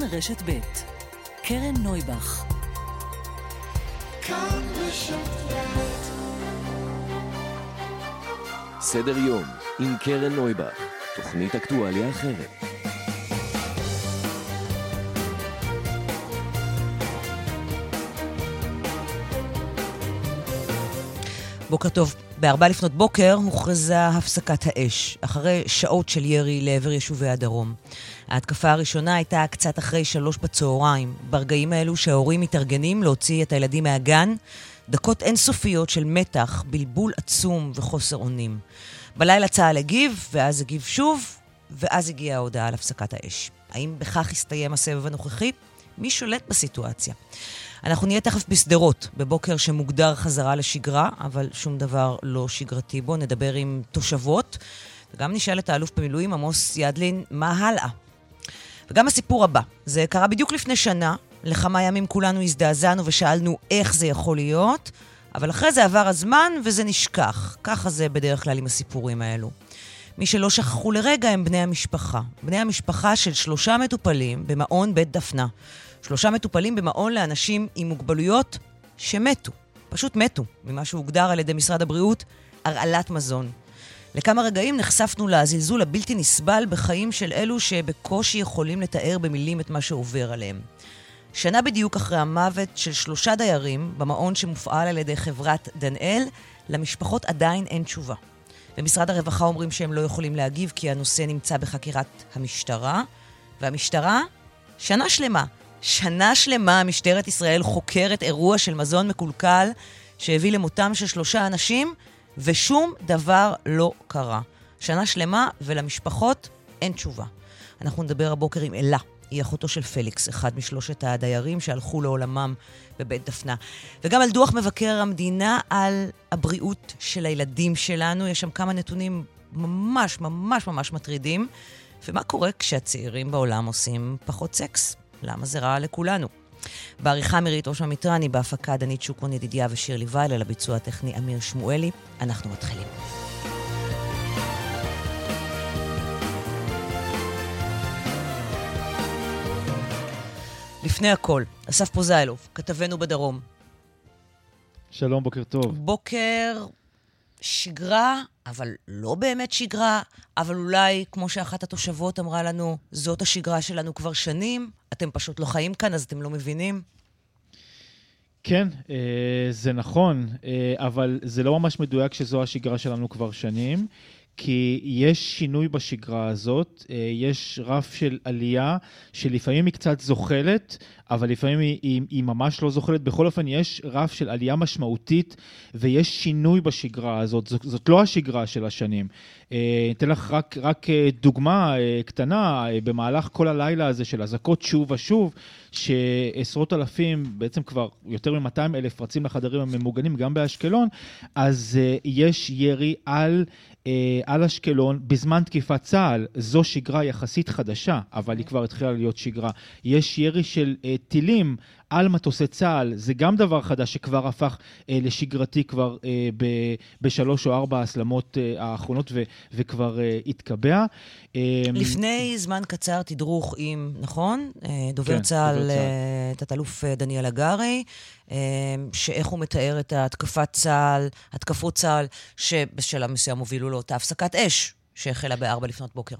כאן רשת ב' קרן נויבך סדר יום עם קרן נויבך, תוכנית אקטואליה אחרת. בוקר טוב. בארבע לפנות בוקר הוכרזה הפסקת האש, אחרי שעות של ירי לעבר יישובי הדרום. ההתקפה הראשונה הייתה קצת אחרי שלוש בצהריים, ברגעים האלו שההורים מתארגנים להוציא את הילדים מהגן, דקות אינסופיות של מתח, בלבול עצום וחוסר אונים. בלילה צה"ל הגיב, ואז הגיב שוב, ואז הגיעה ההודעה על הפסקת האש. האם בכך הסתיים הסבב הנוכחי? מי שולט בסיטואציה? אנחנו נהיה תכף בשדרות, בבוקר שמוגדר חזרה לשגרה, אבל שום דבר לא שגרתי בו. נדבר עם תושבות, וגם נשאל את האלוף במילואים עמוס ידלין, מה הלאה? וגם הסיפור הבא, זה קרה בדיוק לפני שנה, לכמה ימים כולנו הזדעזענו ושאלנו איך זה יכול להיות, אבל אחרי זה עבר הזמן וזה נשכח. ככה זה בדרך כלל עם הסיפורים האלו. מי שלא שכחו לרגע הם בני המשפחה. בני המשפחה של שלושה מטופלים במעון בית דפנה. שלושה מטופלים במעון לאנשים עם מוגבלויות שמתו. פשוט מתו, ממה שהוגדר על ידי משרד הבריאות, הרעלת מזון. לכמה רגעים נחשפנו לזלזול הבלתי נסבל בחיים של אלו שבקושי יכולים לתאר במילים את מה שעובר עליהם. שנה בדיוק אחרי המוות של שלושה דיירים במעון שמופעל על ידי חברת דנאל, למשפחות עדיין אין תשובה. במשרד הרווחה אומרים שהם לא יכולים להגיב כי הנושא נמצא בחקירת המשטרה, והמשטרה, שנה שלמה, שנה שלמה משטרת ישראל חוקרת אירוע של מזון מקולקל שהביא למותם של שלושה אנשים, ושום דבר לא קרה. שנה שלמה, ולמשפחות אין תשובה. אנחנו נדבר הבוקר עם אלה, היא אחותו של פליקס, אחד משלושת הדיירים שהלכו לעולמם בבית דפנה. וגם על דוח מבקר המדינה על הבריאות של הילדים שלנו. יש שם כמה נתונים ממש ממש ממש מטרידים. ומה קורה כשהצעירים בעולם עושים פחות סקס? למה זה רע לכולנו? בעריכה מירית ראש המטרני, בהפקה דנית שוקרון ידידיה ושירלי וייל, לביצוע הטכני אמיר שמואלי. אנחנו מתחילים. לפני הכל, אסף פוזיילוב, כתבנו בדרום. שלום, בוקר טוב. בוקר שגרה, אבל לא באמת שגרה, אבל אולי, כמו שאחת התושבות אמרה לנו, זאת השגרה שלנו כבר שנים, אתם פשוט לא חיים כאן, אז אתם לא מבינים? כן, אה, זה נכון, אה, אבל זה לא ממש מדויק שזו השגרה שלנו כבר שנים. כי יש שינוי בשגרה הזאת, אה, יש רף של עלייה שלפעמים היא קצת זוחלת, אבל לפעמים היא, היא, היא ממש לא זוחלת. בכל אופן, יש רף של עלייה משמעותית ויש שינוי בשגרה הזאת. זאת, זאת לא השגרה של השנים. אה, אתן לך רק, רק אה, דוגמה קטנה, במהלך כל הלילה הזה של אזעקות שוב ושוב, שעשרות אלפים, בעצם כבר יותר מ-200 אלף רצים לחדרים הממוגנים, גם באשקלון, אז יש ירי על... אה, על אשקלון בזמן תקיפת צה"ל. זו שגרה יחסית חדשה, אבל היא כבר התחילה להיות שגרה. יש ירי של אה, טילים על מטוסי צה"ל, זה גם דבר חדש שכבר הפך אה, לשגרתי כבר אה, ב, בשלוש או ארבע ההסלמות אה, האחרונות ו, וכבר אה, התקבע. אה, לפני זמן קצר תדרוך עם, נכון? אה, דובר כן, צה"ל, אה, תת-אלוף אה, דניאל הגרי, אה, שאיך הוא מתאר את התקפת צה"ל, התקפות צה"ל, שבשלב מסוים הובילו לאותה הפסקת אש שהחלה בארבע לפנות בוקר.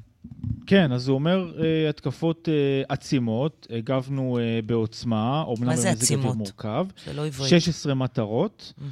כן, אז הוא אומר uh, התקפות uh, עצימות, הגבנו uh, בעוצמה, אומנם במזג אוויר מורכב. זה לא עברית. 16 מטרות. Mm-hmm.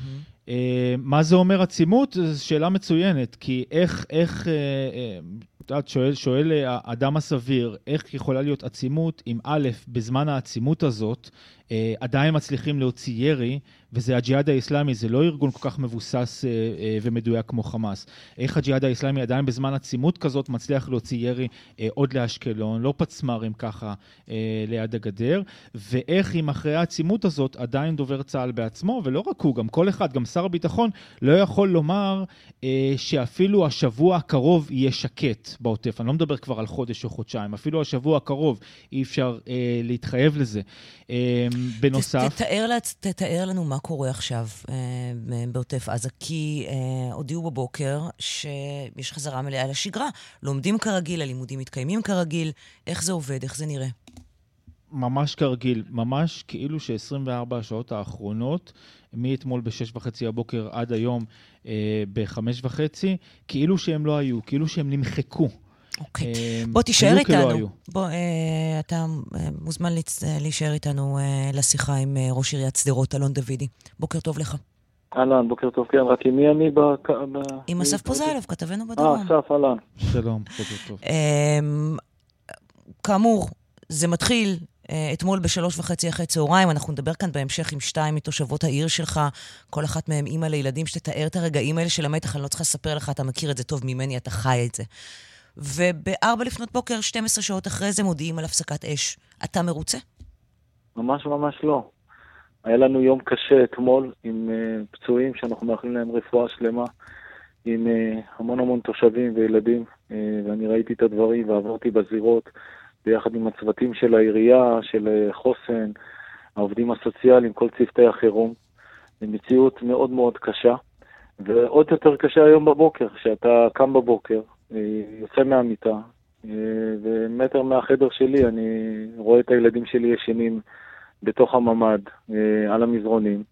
Uh, מה זה אומר עצימות? זו שאלה מצוינת, כי איך, איך, את uh, יודעת, שואל, שואל האדם הסביר, איך יכולה להיות עצימות אם א', בזמן העצימות הזאת, uh, עדיין מצליחים להוציא ירי, וזה הג'יהאד האיסלאמי, זה לא ארגון כל כך מבוסס אה, אה, ומדויק כמו חמאס. איך הג'יהאד האיסלאמי עדיין בזמן עצימות כזאת מצליח להוציא ירי אה, עוד לאשקלון, לא פצמ"רים ככה אה, ליד הגדר, ואיך אם אחרי העצימות הזאת עדיין דובר צה"ל בעצמו, ולא רק הוא, גם כל אחד, גם שר הביטחון, לא יכול לומר אה, שאפילו השבוע הקרוב יהיה שקט בעוטף. אני לא מדבר כבר על חודש או חודשיים, אפילו השבוע הקרוב אי אפשר אה, להתחייב לזה. אה, בנוסף... תתאר, תתאר לנו מה קורה עכשיו אה, בעוטף עזה, כי אה, הודיעו בבוקר שיש חזרה מלאה לשגרה. לומדים כרגיל, הלימודים מתקיימים כרגיל. איך זה עובד? איך זה נראה? ממש כרגיל, ממש כאילו ש-24 השעות האחרונות, מאתמול ב-6 וחצי הבוקר עד היום אה, ב-5 וחצי, כאילו שהם לא היו, כאילו שהם נמחקו. אוקיי. אה, בוא תישאר איתנו. בוא, אה, אתה אה, מוזמן להצ... אה, להישאר איתנו אה, לשיחה עם אה, ראש עיריית שדרות, אלון דוידי. בוקר טוב לך. אהלן, בוקר טוב, כן, רק עם מי אני ב... ב... עם אסף פוזיילוב, כתבנו אה, בדרום. אסף, אהלן. שלום, בוקר טוב. אמ, כאמור, זה מתחיל אה, אתמול בשלוש וחצי אחרי צהריים. אנחנו נדבר כאן בהמשך עם שתיים מתושבות העיר שלך, כל אחת מהן אימא לילדים, שתתאר את הרגעים האלה של המתח. אני לא צריכה לספר לך, אתה מכיר את זה טוב ממני, אתה חי את זה. ובארבע לפנות בוקר, 12 שעות אחרי זה, מודיעים על הפסקת אש. אתה מרוצה? ממש ממש לא. היה לנו יום קשה אתמול עם uh, פצועים שאנחנו מאחלים להם רפואה שלמה, עם uh, המון המון תושבים וילדים, uh, ואני ראיתי את הדברים ועברתי בזירות ביחד עם הצוותים של העירייה, של uh, חוסן, העובדים הסוציאליים, כל צוותי החירום. זו מציאות מאוד מאוד קשה, ועוד יותר קשה היום בבוקר, כשאתה קם בבוקר, uh, יוצא מהמיטה, uh, ומטר מהחדר שלי אני רואה את הילדים שלי ישנים בתוך הממ"ד, אה, על המזרונים,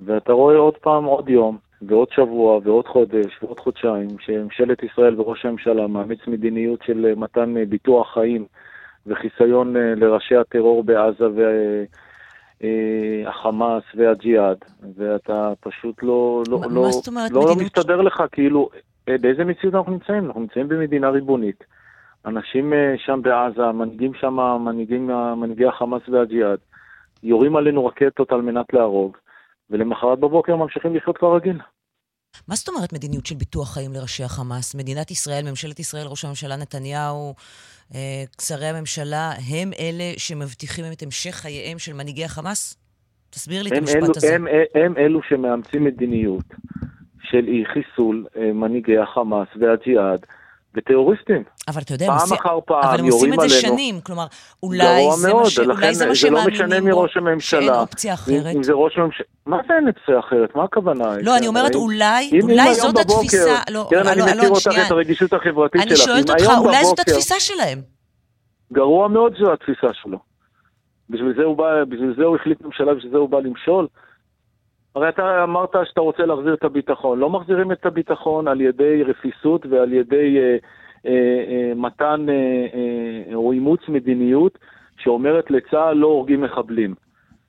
ואתה רואה עוד פעם עוד יום, ועוד שבוע, ועוד חודש, ועוד חודשיים, שממשלת ישראל וראש הממשלה מאמץ מדיניות של אה, מתן אה, ביטוח חיים וחיסיון אה, לראשי הטרור בעזה והחמאס והג'יהאד, ואתה פשוט לא, לא, לא, מה זאת אומרת לא, לא? מסתדר לך, כאילו, אה, באיזה מציאות אנחנו נמצאים? אנחנו נמצאים במדינה ריבונית. אנשים אה, שם בעזה, מנהיגים שם, מנהיגים, מנהיגי החמאס והג'יהאד, יורים עלינו רקטות על מנת להרוג, ולמחרת בבוקר ממשיכים לחיות כרגיל. מה זאת אומרת מדיניות של ביטוח חיים לראשי החמאס? מדינת ישראל, ממשלת ישראל, ראש הממשלה נתניהו, אה, שרי הממשלה, הם אלה שמבטיחים את המשך חייהם של מנהיגי החמאס? תסביר לי את הם אלו, המשפט הזה. הם, הם אלו שמאמצים מדיניות של אי חיסול אה, מנהיגי החמאס והג'יהאד וטרוריסטים. אבל אתה יודע, פעם עושים- אחר פעם אבל הם עושים את זה עלינו. שנים. כלומר, אולי זה מאוד, מה ש- לכן אולי זה מה זה לא משנה שמאמינים בו, מראש הממשלה. שאין אופציה אם, אחרת. אם זה ראש הממשלה, מה זה אין אופציה אחרת? מה הכוונה? לא, אני אומרת, אם- אולי, אם אולי זאת בבוקר- התפיסה... לא, כן, אני מכיר אותך. את הרגישות החברתית אני שלך. שואלת אם אותך, אולי זאת התפיסה שלהם. גרוע מאוד זו התפיסה שלו. בשביל זה הוא בא, בשביל זה הוא החליט ממשלה, בשביל זה הוא בא למשול. הרי אתה אמרת שאתה רוצה להחזיר את הביטחון. לא מחזירים את הביטחון על ידי רפיסות ועל ידי אה, אה, אה, מתן אה, אה, או אימוץ מדיניות שאומרת לצה"ל לא הורגים מחבלים.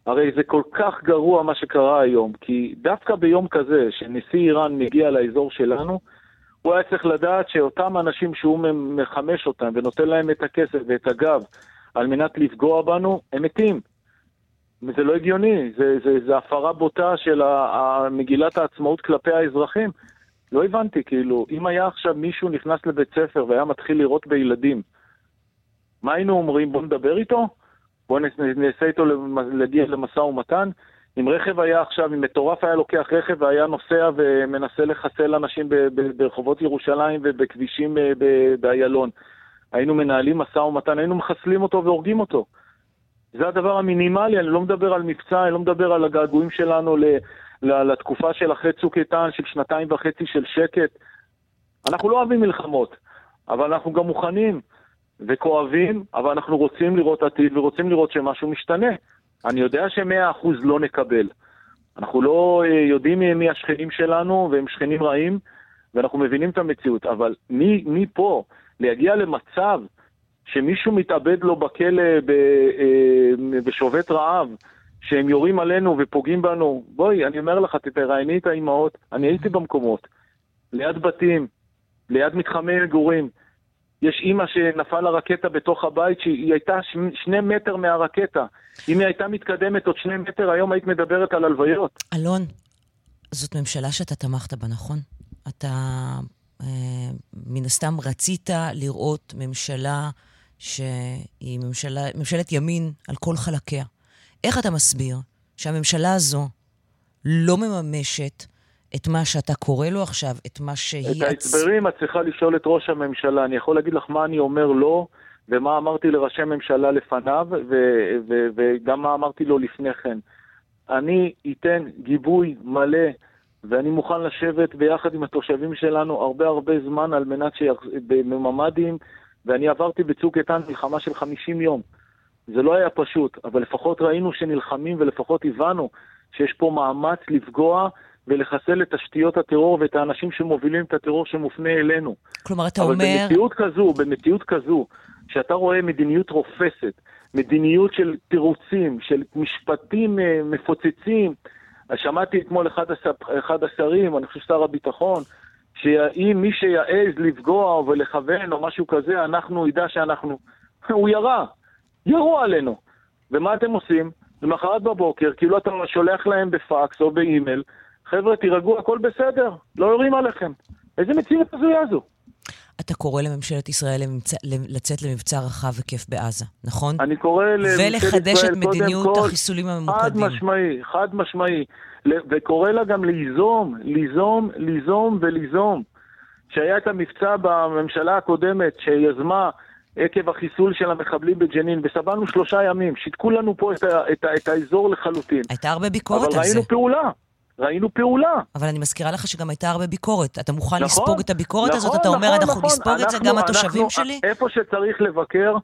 הרי זה כל כך גרוע מה שקרה היום, כי דווקא ביום כזה, שנשיא איראן מגיע לאזור שלנו, הוא היה צריך לדעת שאותם אנשים שהוא מחמש אותם ונותן להם את הכסף ואת הגב על מנת לפגוע בנו, הם מתים. זה לא הגיוני, זה, זה, זה הפרה בוטה של מגילת העצמאות כלפי האזרחים. לא הבנתי, כאילו, אם היה עכשיו מישהו נכנס לבית ספר והיה מתחיל לירות בילדים, מה היינו אומרים? בוא נדבר איתו? בוא נעשה איתו להגיע למשא ומתן? אם רכב היה עכשיו, אם מטורף היה לוקח רכב והיה נוסע ומנסה לחסל אנשים ברחובות ירושלים ובכבישים ב- באיילון, היינו מנהלים משא ומתן, היינו מחסלים אותו והורגים אותו. זה הדבר המינימלי, אני לא מדבר על מבצע, אני לא מדבר על הגעגועים שלנו ל, ל, לתקופה של אחרי צוק איתן, של שנתיים וחצי של שקט. אנחנו לא אוהבים מלחמות, אבל אנחנו גם מוכנים וכואבים, אבל אנחנו רוצים לראות עתיד ורוצים לראות שמשהו משתנה. אני יודע שמאה אחוז לא נקבל. אנחנו לא אה, יודעים מי- השכנים שלנו, והם שכנים רעים, ואנחנו מבינים את המציאות, אבל מפה להגיע למצב שמישהו מתאבד לו בכלא אה, בשובת רעב, שהם יורים עלינו ופוגעים בנו, בואי, אני אומר לך, תראייני את האימהות, אני הייתי במקומות, ליד בתים, ליד מתחמי מגורים. יש אימא שנפל לה רקטה בתוך הבית שהיא הייתה שני מטר מהרקטה. אם היא הייתה מתקדמת עוד שני מטר, היום היית מדברת על הלוויות. אלון, זאת ממשלה שאתה תמכת בה, נכון? אתה אה, מן הסתם רצית לראות ממשלה שהיא ממשלה, ממשלת ימין על כל חלקיה. איך אתה מסביר שהממשלה הזו לא מממשת את מה שאתה קורא לו עכשיו, את מה שהיא... את ההסברים את צריכה לשאול את ראש הממשלה. אני יכול להגיד לך מה אני אומר לו, ומה אמרתי לראשי ממשלה לפניו, ו- ו- וגם מה אמרתי לו לפני כן. אני אתן גיבוי מלא, ואני מוכן לשבת ביחד עם התושבים שלנו הרבה הרבה זמן על מנת שיח... בממ"דים, ואני עברתי בצוק איתן מלחמה של 50 יום. זה לא היה פשוט, אבל לפחות ראינו שנלחמים ולפחות הבנו שיש פה מאמץ לפגוע ולחסל את תשתיות הטרור ואת האנשים שמובילים את הטרור שמופנה אלינו. כלומר, אתה אבל אומר... אבל במציאות כזו, במציאות כזו, שאתה רואה מדיניות רופסת, מדיניות של תירוצים, של משפטים uh, מפוצצים, שמעתי אתמול אחד, השר, אחד השרים, אני חושב שר הביטחון, שאם מי שיעז לפגוע ולכוון או משהו כזה, אנחנו ידע שאנחנו... הוא ירה, ירו עלינו. ומה אתם עושים? למחרת בבוקר, כאילו אתה שולח להם בפקס או באימייל, חבר'ה, תירגעו, הכל בסדר, לא יורים עליכם. איזה מציאות הזויה זו? אתה קורא לממשלת ישראל למצ... לצאת למבצע רחב היקף בעזה, נכון? אני קורא לממשלת ישראל, ולחדש את מדיניות כל, החיסולים הממוקדים. חד משמעי, חד משמעי. וקורא לה גם ליזום, ליזום, ליזום וליזום. שהיה את המבצע בממשלה הקודמת שיזמה עקב החיסול של המחבלים בג'נין, וסבלנו שלושה ימים, שיתקו לנו פה את, ה, את, ה, את האזור לחלוטין. הייתה הרבה ביקורת על זה. אבל ראינו פעולה. ראינו פעולה. אבל אני מזכירה לך שגם הייתה הרבה ביקורת. אתה מוכן נכון, לספוג את הביקורת נכון, הזאת? אתה אומר, נכון, אנחנו נכון. נספוג אנחנו, את זה גם אנחנו, התושבים אנחנו, שלי? איפה שצריך לבקר,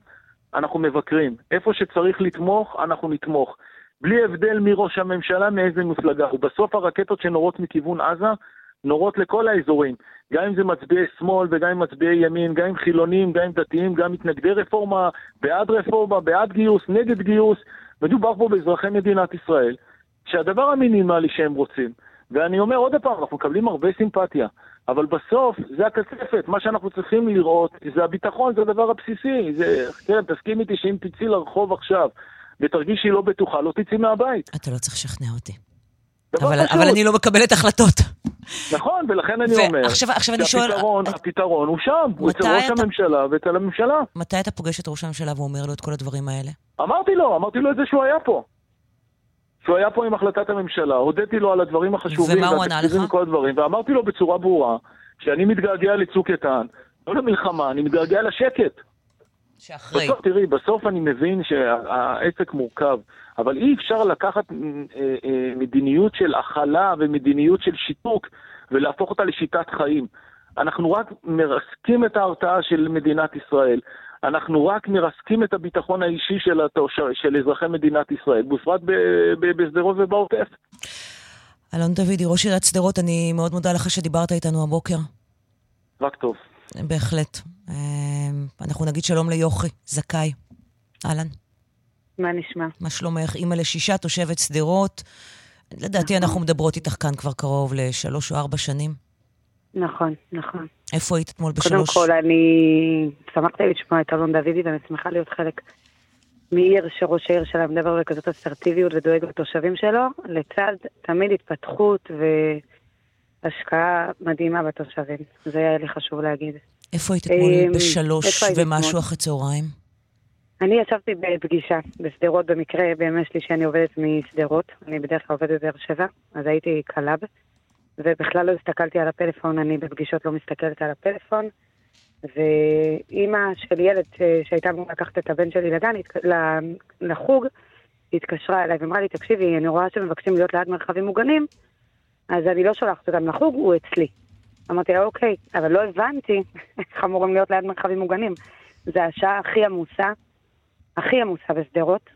אנחנו מבקרים. איפה שצריך לתמוך, אנחנו נתמוך. בלי הבדל מראש הממשלה מאיזה מפלגה. ובסוף הרקטות שנורות מכיוון עזה, נורות לכל האזורים. גם אם זה מצביעי שמאל וגם אם מצביעי ימין, גם אם חילונים, גם אם דתיים, גם מתנגדי רפורמה, בעד רפורמה, בעד גיוס, נגד גיוס. מדובר פה באזרחי מדינת ישראל, שהדבר המינימלי שהם רוצים, ואני אומר עוד פעם, אנחנו מקבלים הרבה סימפתיה, אבל בסוף זה הקצפת, מה שאנחנו צריכים לראות זה הביטחון, זה הדבר הבסיסי. זה, כן, תסכים איתי שאם תצאי לרחוב עכשיו ותרגישי לא בטוחה, לא תצאי מהבית. אתה לא צריך לשכנע אותי. אבל, אבל אני לא מקבלת החלטות. נכון, ולכן אני אומר, עכשיו, עכשיו אני שואל... הפתרון, הפתרון הוא שם, הוא אצל ראש אתה... הממשלה ואצל הממשלה. מתי אתה פוגש את ראש הממשלה ואומר לו את כל הדברים האלה? אמרתי לו, אמרתי לו את זה שהוא היה פה. שהוא היה פה עם החלטת הממשלה, הודיתי לו על הדברים החשובים, ומה הוא ענה לך? וכל הדברים, ואמרתי לו בצורה ברורה, שאני מתגעגע לצוק איתן, לא למלחמה, אני מתגעגע לשקט. שאחרי. בסוף, תראי, בסוף אני מבין שהעסק מורכב, אבל אי אפשר לקחת אה, אה, מדיניות של הכלה ומדיניות של שיתוק ולהפוך אותה לשיטת חיים. אנחנו רק מרסקים את ההרתעה של מדינת ישראל. אנחנו רק מרסקים את הביטחון האישי של, התוש... של אזרחי מדינת ישראל, בפרט בשדרות ובעוטף. אלון דודי, ראש עיריית שדרות, אני מאוד מודה לך שדיברת איתנו הבוקר. רק טוב. בהחלט. אנחנו נגיד שלום ליוכי, זכאי. אהלן. מה נשמע? מה שלומך? אימא לשישה, תושבת שדרות. לדעתי אנחנו מדברות איתך כאן כבר קרוב לשלוש או ארבע שנים. נכון, נכון. איפה היית אתמול בשלוש? קודם כל, אני שמחתי לשמוע את אלון דודי, ואני שמחה להיות חלק מעיר שראש העיר שלה מדבר בכזאת אסרטיביות ודואג לתושבים שלו, לצד תמיד התפתחות והשקעה מדהימה בתושבים. זה היה לי חשוב להגיד. איפה היית אתמול בשלוש ומשהו אחרי צהריים? אני ישבתי בפגישה בשדרות במקרה, בימי שלישי אני עובדת משדרות, אני בדרך כלל עובדת באר שבע, אז הייתי קרוב, ובכלל לא הסתכלתי על הפלאפון, אני בפגישות לא מסתכלת על הפלאפון, ואימא של ילד שהייתה אמורה לקחת את הבן שלי לגן, לחוג, התקשרה אליי ואמרה לי, תקשיבי, אני רואה שמבקשים להיות ליד מרחבים מוגנים, אז אני לא שולחת אותם לחוג, הוא אצלי. אמרתי לה, אוקיי, אבל לא הבנתי איך אמורים להיות ליד מרחבים מוגנים. זה השעה הכי עמוסה, הכי עמוסה בשדרות.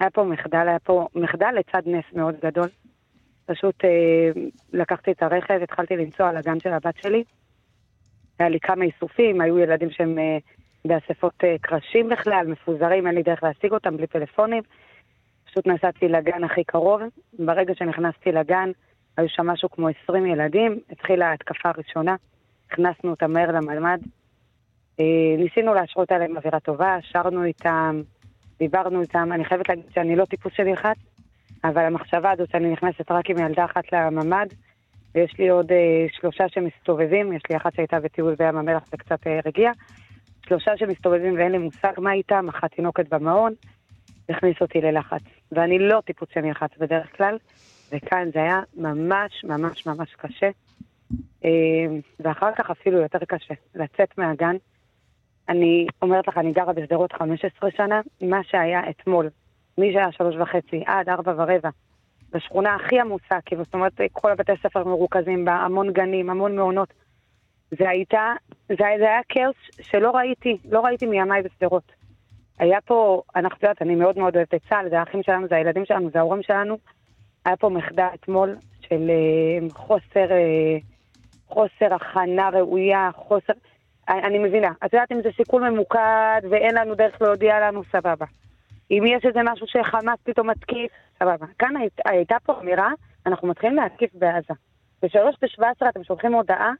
היה פה מחדל, היה פה מחדל לצד נס מאוד גדול. פשוט לקחתי את הרכב, התחלתי לנסוע לגן של הבת שלי. היה לי כמה איסופים, היו ילדים שהם באספות קרשים בכלל, מפוזרים, אין לי דרך להשיג אותם בלי טלפונים. פשוט נסעתי לגן הכי קרוב. ברגע שנכנסתי לגן, היו שם משהו כמו 20 ילדים, התחילה ההתקפה הראשונה, הכנסנו אותם מהר למלמד. ניסינו להשרות עליהם אווירה טובה, שרנו איתם, דיברנו איתם. אני חייבת להגיד שאני לא טיפוס של ילחץ, אבל המחשבה הזאת שאני נכנסת רק עם ילדה אחת לממ"ד, ויש לי עוד אה, שלושה שמסתובבים, יש לי אחת שהייתה בטיול בים המלח וקצת אה, רגיעה, שלושה שמסתובבים ואין לי מושג מה איתם, אחת תינוקת במעון, הכניס אותי ללחץ. ואני לא טיפוס של ילחץ בדרך כלל, וכאן זה היה ממש ממש ממש קשה. ואחר כך אפילו יותר קשה, לצאת מהגן. אני אומרת לך, אני גרה בשדרות 15 שנה, מה שהיה אתמול, משעה שלוש וחצי עד ארבע ורבע, בשכונה הכי עמוסה, כאילו, זאת אומרת, כל הבתי ספר מרוכזים בה, המון גנים, המון מעונות. זה הייתה, זה, זה היה כאוס שלא ראיתי, לא ראיתי מימיי בשדרות. היה פה, אנחנו יודעת, אני מאוד מאוד אוהבת את צה"ל, זה האחים שלנו, זה הילדים שלנו, זה ההורים שלנו. היה פה מחדל אתמול של uh, חוסר, uh, חוסר הכנה ראויה, חוסר... אני, מבינה. את יודעת אם זה סיכול ממוקד ואין לנו דרך להודיע לנו, סבבה. אם יש איזה משהו שחמאס פתאום מתקיף, סבבה. כאן היית, הייתה פה אמירה, אנחנו מתחילים להתקיף בעזה. בשלוש בשבע עשרה אתם שולחים הודעה,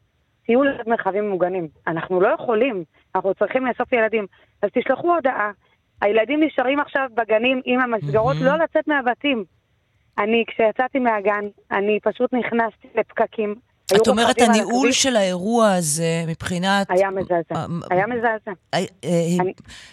תהיו ליד מרחבים מוגנים. אנחנו לא יכולים, אנחנו צריכים לאסוף ילדים. אז תשלחו הודעה. הילדים נשארים עכשיו בגנים עם המסגרות, מהמם. לא לצאת מהבתים. אני, כשיצאתי מהגן, אני פשוט נכנסתי לפקקים. את אומרת, הניהול של האירוע הזה מבחינת... היה מזעזע. אה, היה מזעזע. אה, אה,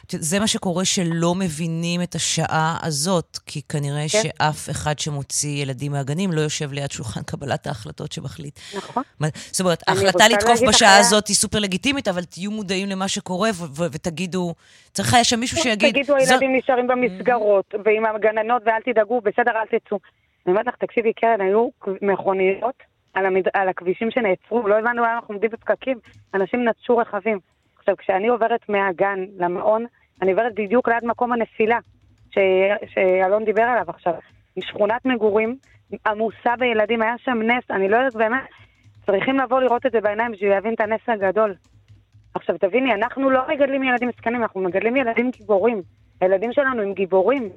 זה מה שקורה שלא מבינים את השעה הזאת, כי כנראה כן. שאף אחד שמוציא ילדים מהגנים לא יושב ליד שולחן קבלת ההחלטות שמחליט. נכון. זאת אומרת, ההחלטה לתקוף בשעה הזאת היא סופר לגיטימית, אבל תהיו מודעים למה שקורה ותגידו, צריך היה שם מישהו שיגיד... תגידו, "זו- הילדים נשארים במסגרות, ועם הגננות, ואל תדאגו, בסדר, אל תצאו. אני אומרת לך, תקשיבי, קרן, היו מכוניות על, המד... על הכבישים שנעצרו, לא הבנו למה אנחנו עומדים בפקקים, אנשים נטשו רכבים. עכשיו, כשאני עוברת מהגן למעון, אני עוברת בדיוק ליד מקום הנפילה, ש... שאלון דיבר עליו עכשיו. שכונת מגורים עמוסה בילדים, היה שם נס, אני לא יודעת באמת, צריכים לבוא לראות את זה בעיניים בשביל להבין את הנס הגדול. עכשיו תביני, אנחנו לא מגדלים ילדים מסכנים, אנחנו מגדלים ילדים גיבורים. הילדים שלנו הם גיבורים,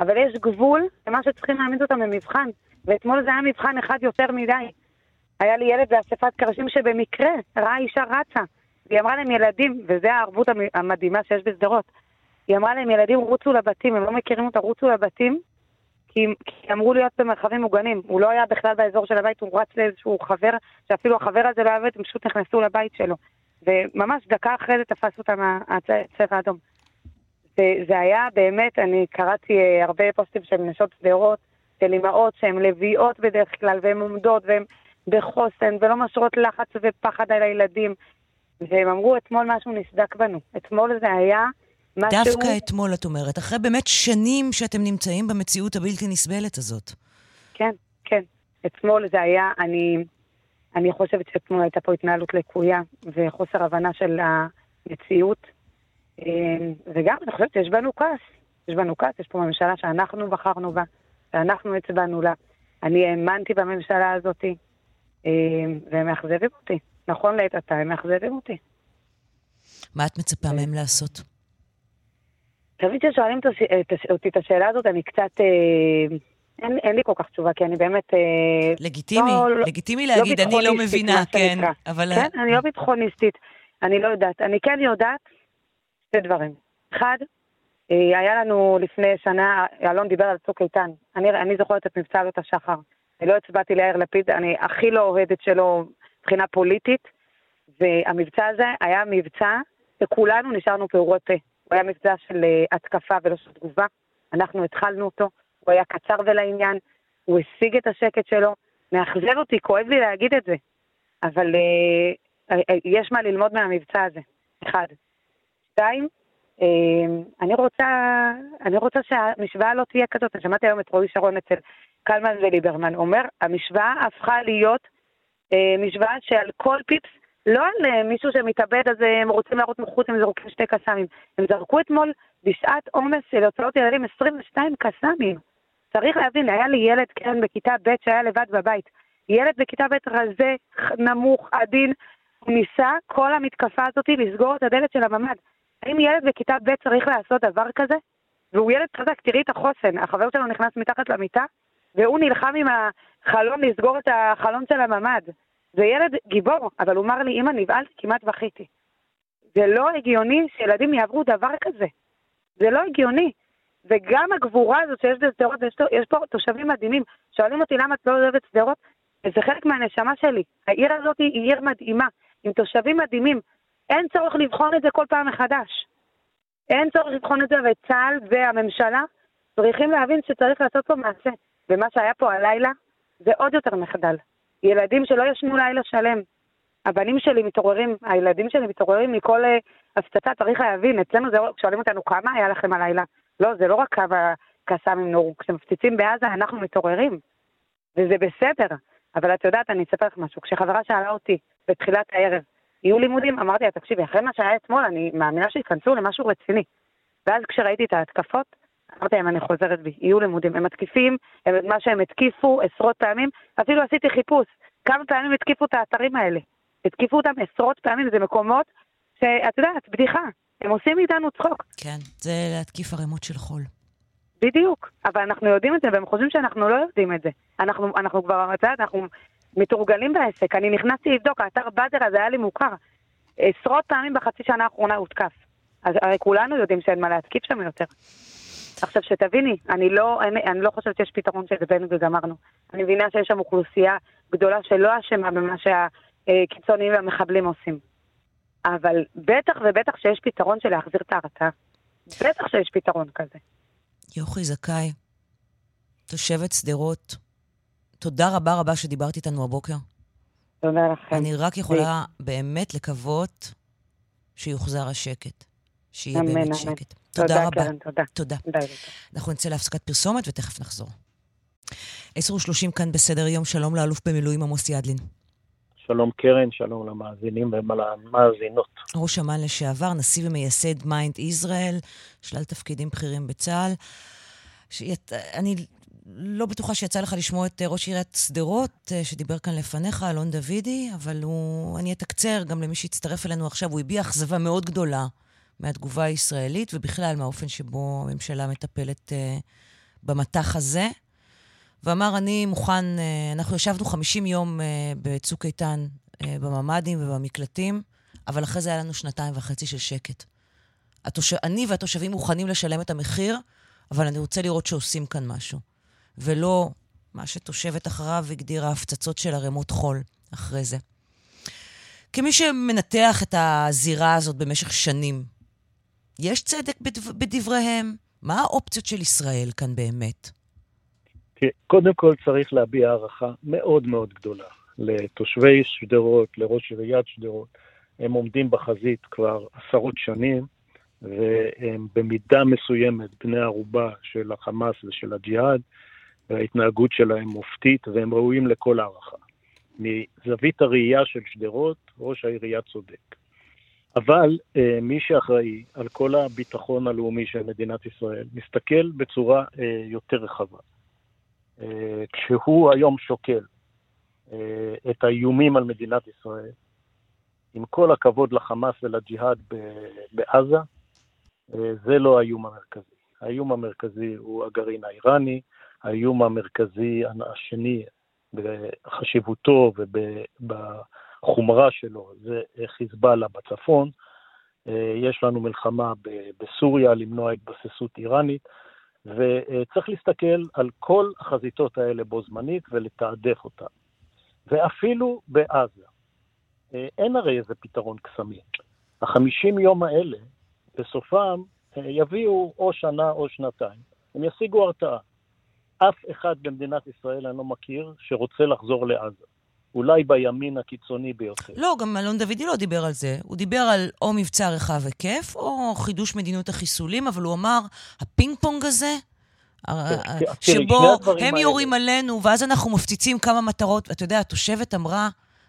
אבל יש גבול למה שצריכים להעמיד אותם במבחן. ואתמול זה היה מבחן אחד יותר מדי. היה לי ילד באספת קרשים שבמקרה ראה אישה רצה. והיא אמרה להם ילדים, וזו הערבות המ- המדהימה שיש בשדרות, היא אמרה להם ילדים רוצו לבתים, הם לא מכירים אותה, רוצו לבתים, כי, כי אמרו להיות במרחבים מוגנים. הוא לא היה בכלל באזור של הבית, הוא רץ לאיזשהו חבר, שאפילו החבר הזה לא היה בבית, הם פשוט נכנסו לבית שלו. וממש דקה אחרי זה תפס אותם הצבע האדום. זה, זה היה באמת, אני קראתי אה, הרבה פוסטים של נשות שדרות, של אימהות שהן לביאות בדרך כלל, והן עומדות, והן בחוסן, ולא משרות לחץ ופחד על הילדים. והם אמרו, אתמול משהו נסדק בנו. אתמול זה היה משהו... דווקא אתמול, את אומרת, אחרי באמת שנים שאתם נמצאים במציאות הבלתי נסבלת הזאת. כן, כן. אתמול זה היה, אני, אני חושבת שאתמול הייתה פה התנהלות לקויה וחוסר הבנה של המציאות. אה, וגם אני חושבת שיש בנו כעס. יש בנו כעס, יש פה ממשלה שאנחנו בחרנו בה, שאנחנו הצבענו לה. אני האמנתי בממשלה הזאת, אה, והם מאכזבים אותי. נכון לעת עתה, הם מאכזבים אותי. מה את מצפה מהם לעשות? תמיד כששואלים אותי את השאלה הזאת, אני קצת... אה, אין, אין לי כל כך תשובה, כי אני באמת... אה, לגיטימי, לא- לא- לגיטימי להגיד, אני לא מבינה, כן. אבל... כן, אני לא ביטחוניסטית, אני לא יודעת. אני כן יודעת שתי דברים. אחד, אה, היה לנו לפני שנה, אלון דיבר על צוק איתן. אני, אני זוכרת את מבצע עלות השחר. אני לא הצבעתי ליאיר לפיד, אני הכי לא אוהדת שלו מבחינה פוליטית, והמבצע הזה היה מבצע שכולנו נשארנו פעורות פה. הוא היה מבצע של אה, התקפה ולא של תגובה. אנחנו התחלנו אותו, הוא היה קצר ולעניין, הוא השיג את השקט שלו. מאכזב אותי, כואב לי להגיד את זה, אבל אה, אה, אה, יש מה ללמוד מהמבצע הזה, אחד. שתיים, אני רוצה, אני רוצה שהמשוואה לא תהיה כזאת. אני שמעתי היום את רועי שרון אצל קלמן וליברמן אומר, המשוואה הפכה להיות אה, משוואה שעל כל פיפס, לא על אה, מישהו שמתאבד אז אה, הם רוצים להראות נוחות, הם זורקים שתי קסאמים. הם זרקו אתמול בשעת עומס של הוצאות ילדים 22 קסאמים. צריך להבין, היה לי ילד, כן, בכיתה ב' שהיה לבד בבית. ילד בכיתה ב' רזה, נמוך, עדין, הוא ניסה כל המתקפה הזאת לסגור את הדלת של הממ"ד. האם ילד בכיתה ב' צריך לעשות דבר כזה? והוא ילד חזק, תראי את החוסן. החבר שלו נכנס מתחת למיטה, והוא נלחם עם החלון לסגור את החלון של הממ"ד. זה ילד גיבור, אבל הוא אמר לי, אמא, נבהלתי, כמעט בכיתי. זה לא הגיוני שילדים יעברו דבר כזה. זה לא הגיוני. וגם הגבורה הזאת שיש בשדרות, יש, יש פה תושבים מדהימים. שואלים אותי למה את לא אוהבת שדרות, וזה חלק מהנשמה שלי. העיר הזאת היא עיר מדהימה, עם תושבים מדהימים. אין צורך לבחון את זה כל פעם מחדש. אין צורך לבחון את זה, וצה"ל והממשלה צריכים להבין שצריך לעשות פה מעשה. ומה שהיה פה הלילה זה עוד יותר מחדל. ילדים שלא ישנו לילה שלם. הבנים שלי מתעוררים, הילדים שלי מתעוררים מכל uh, הפצצה, צריך להבין, אצלנו זה, שואלים אותנו כמה היה לכם הלילה. לא, זה לא רק קו הקסאמים נורו, כשמפציצים בעזה אנחנו מתעוררים. וזה בסדר. אבל את יודעת, אני אספר לך משהו. כשחברה שאלה אותי בתחילת הערב, יהיו לימודים? אמרתי לה, תקשיבי, אחרי מה שהיה אתמול, אני מאמינה שייכנסו למשהו רציני. ואז כשראיתי את ההתקפות, אמרתי להם, אני חוזרת בי, יהיו לימודים. הם מתקיפים, הם, מה שהם התקיפו עשרות פעמים, אפילו עשיתי חיפוש, כמה פעמים התקיפו את האתרים האלה. התקיפו אותם עשרות פעמים, זה מקומות שאת יודעת, בדיחה. הם עושים מאיתנו צחוק. כן, זה להתקיף ערימות של חול. בדיוק, אבל אנחנו יודעים את זה, והם חושבים שאנחנו לא יודעים את זה. אנחנו, אנחנו כבר, את יודעת, אנחנו מתורגלים בעסק. אני נכנסתי לבדוק, האתר באדר הזה היה לי מוכר. עשרות פעמים בחצי שנה האחרונה הותקף. אז הרי כולנו יודעים שאין מה להתקיף שם יותר. עכשיו שתביני, אני לא, אני, אני לא חושבת שיש פתרון של זבנו וגמרנו. אני מבינה שיש שם אוכלוסייה גדולה שלא אשמה במה שהקיצוניים והמחבלים עושים. אבל בטח ובטח שיש פתרון של להחזיר את ההרתעה. בטח שיש פתרון כזה. יוכי זכאי, תושבת שדרות, תודה רבה רבה שדיברת איתנו הבוקר. תודה לכם. אני רק יכולה באמת לקוות שיוחזר השקט. שיהיה אמן, באמת אמן. שקט. תודה, תודה רבה. קרן, תודה. תודה. אנחנו נצא להפסקת פרסומת ותכף נחזור. 10:30 כאן בסדר יום, שלום לאלוף במילואים עמוס ידלין. שלום קרן, שלום למאזינים ולמאזינות. ראש אמ"ן לשעבר, נשיא ומייסד MIND ישראל, שלל תפקידים בכירים בצה"ל. שית, אני לא בטוחה שיצא לך לשמוע את אה, ראש עיריית שדרות, אה, שדיבר כאן לפניך, אלון דוידי, אבל הוא, אני אתקצר גם למי שהצטרף אלינו עכשיו, הוא הביע אכזבה מאוד גדולה מהתגובה הישראלית, ובכלל מהאופן שבו הממשלה מטפלת אה, במטח הזה. ואמר, אני מוכן, אה, אנחנו ישבנו 50 יום אה, בצוק איתן uh, בממ"דים ובמקלטים, אבל אחרי זה היה לנו שנתיים וחצי של שקט. התוש... אני והתושבים מוכנים לשלם את המחיר, אבל אני רוצה לראות שעושים כאן משהו. ולא מה שתושבת אחריו הגדירה הפצצות של ערימות חול אחרי זה. כמי שמנתח את הזירה הזאת במשך שנים, יש צדק בדבר, בדבריהם? מה האופציות של ישראל כאן באמת? קודם כל צריך להביע הערכה מאוד מאוד גדולה לתושבי שדרות, לראש עיריית שדרות. הם עומדים בחזית כבר עשרות שנים, והם במידה מסוימת בני ערובה של החמאס ושל הג'יהאד, וההתנהגות שלהם מופתית, והם ראויים לכל הערכה. מזווית הראייה של שדרות, ראש העירייה צודק. אבל אה, מי שאחראי על כל הביטחון הלאומי של מדינת ישראל, מסתכל בצורה אה, יותר רחבה. אה, כשהוא היום שוקל אה, את האיומים על מדינת ישראל, עם כל הכבוד לחמאס ולג'יהאד בעזה, אה, זה לא האיום המרכזי. האיום המרכזי הוא הגרעין האיראני, האיום המרכזי השני בחשיבותו ובחומרה שלו זה חיזבאללה בצפון. אה, יש לנו מלחמה בסוריה למנוע התבססות איראנית, וצריך להסתכל על כל החזיתות האלה בו זמנית ולתעדף אותן. ואפילו בעזה. אה, אין הרי איזה פתרון קסמי. החמישים יום האלה, בסופם, אה, יביאו או שנה או שנתיים. הם ישיגו הרתעה. אף אחד במדינת ישראל אני לא מכיר שרוצה לחזור לעזה. אולי בימין הקיצוני ביותר. לא, גם אלון דוידי לא דיבר על זה. הוא דיבר על או מבצע רחב היקף, או חידוש מדיניות החיסולים, אבל הוא אמר, הפינג פונג הזה, שבו הם יורים עלינו, ואז אנחנו מפציצים כמה מטרות. אתה יודע, התושבת אמרה,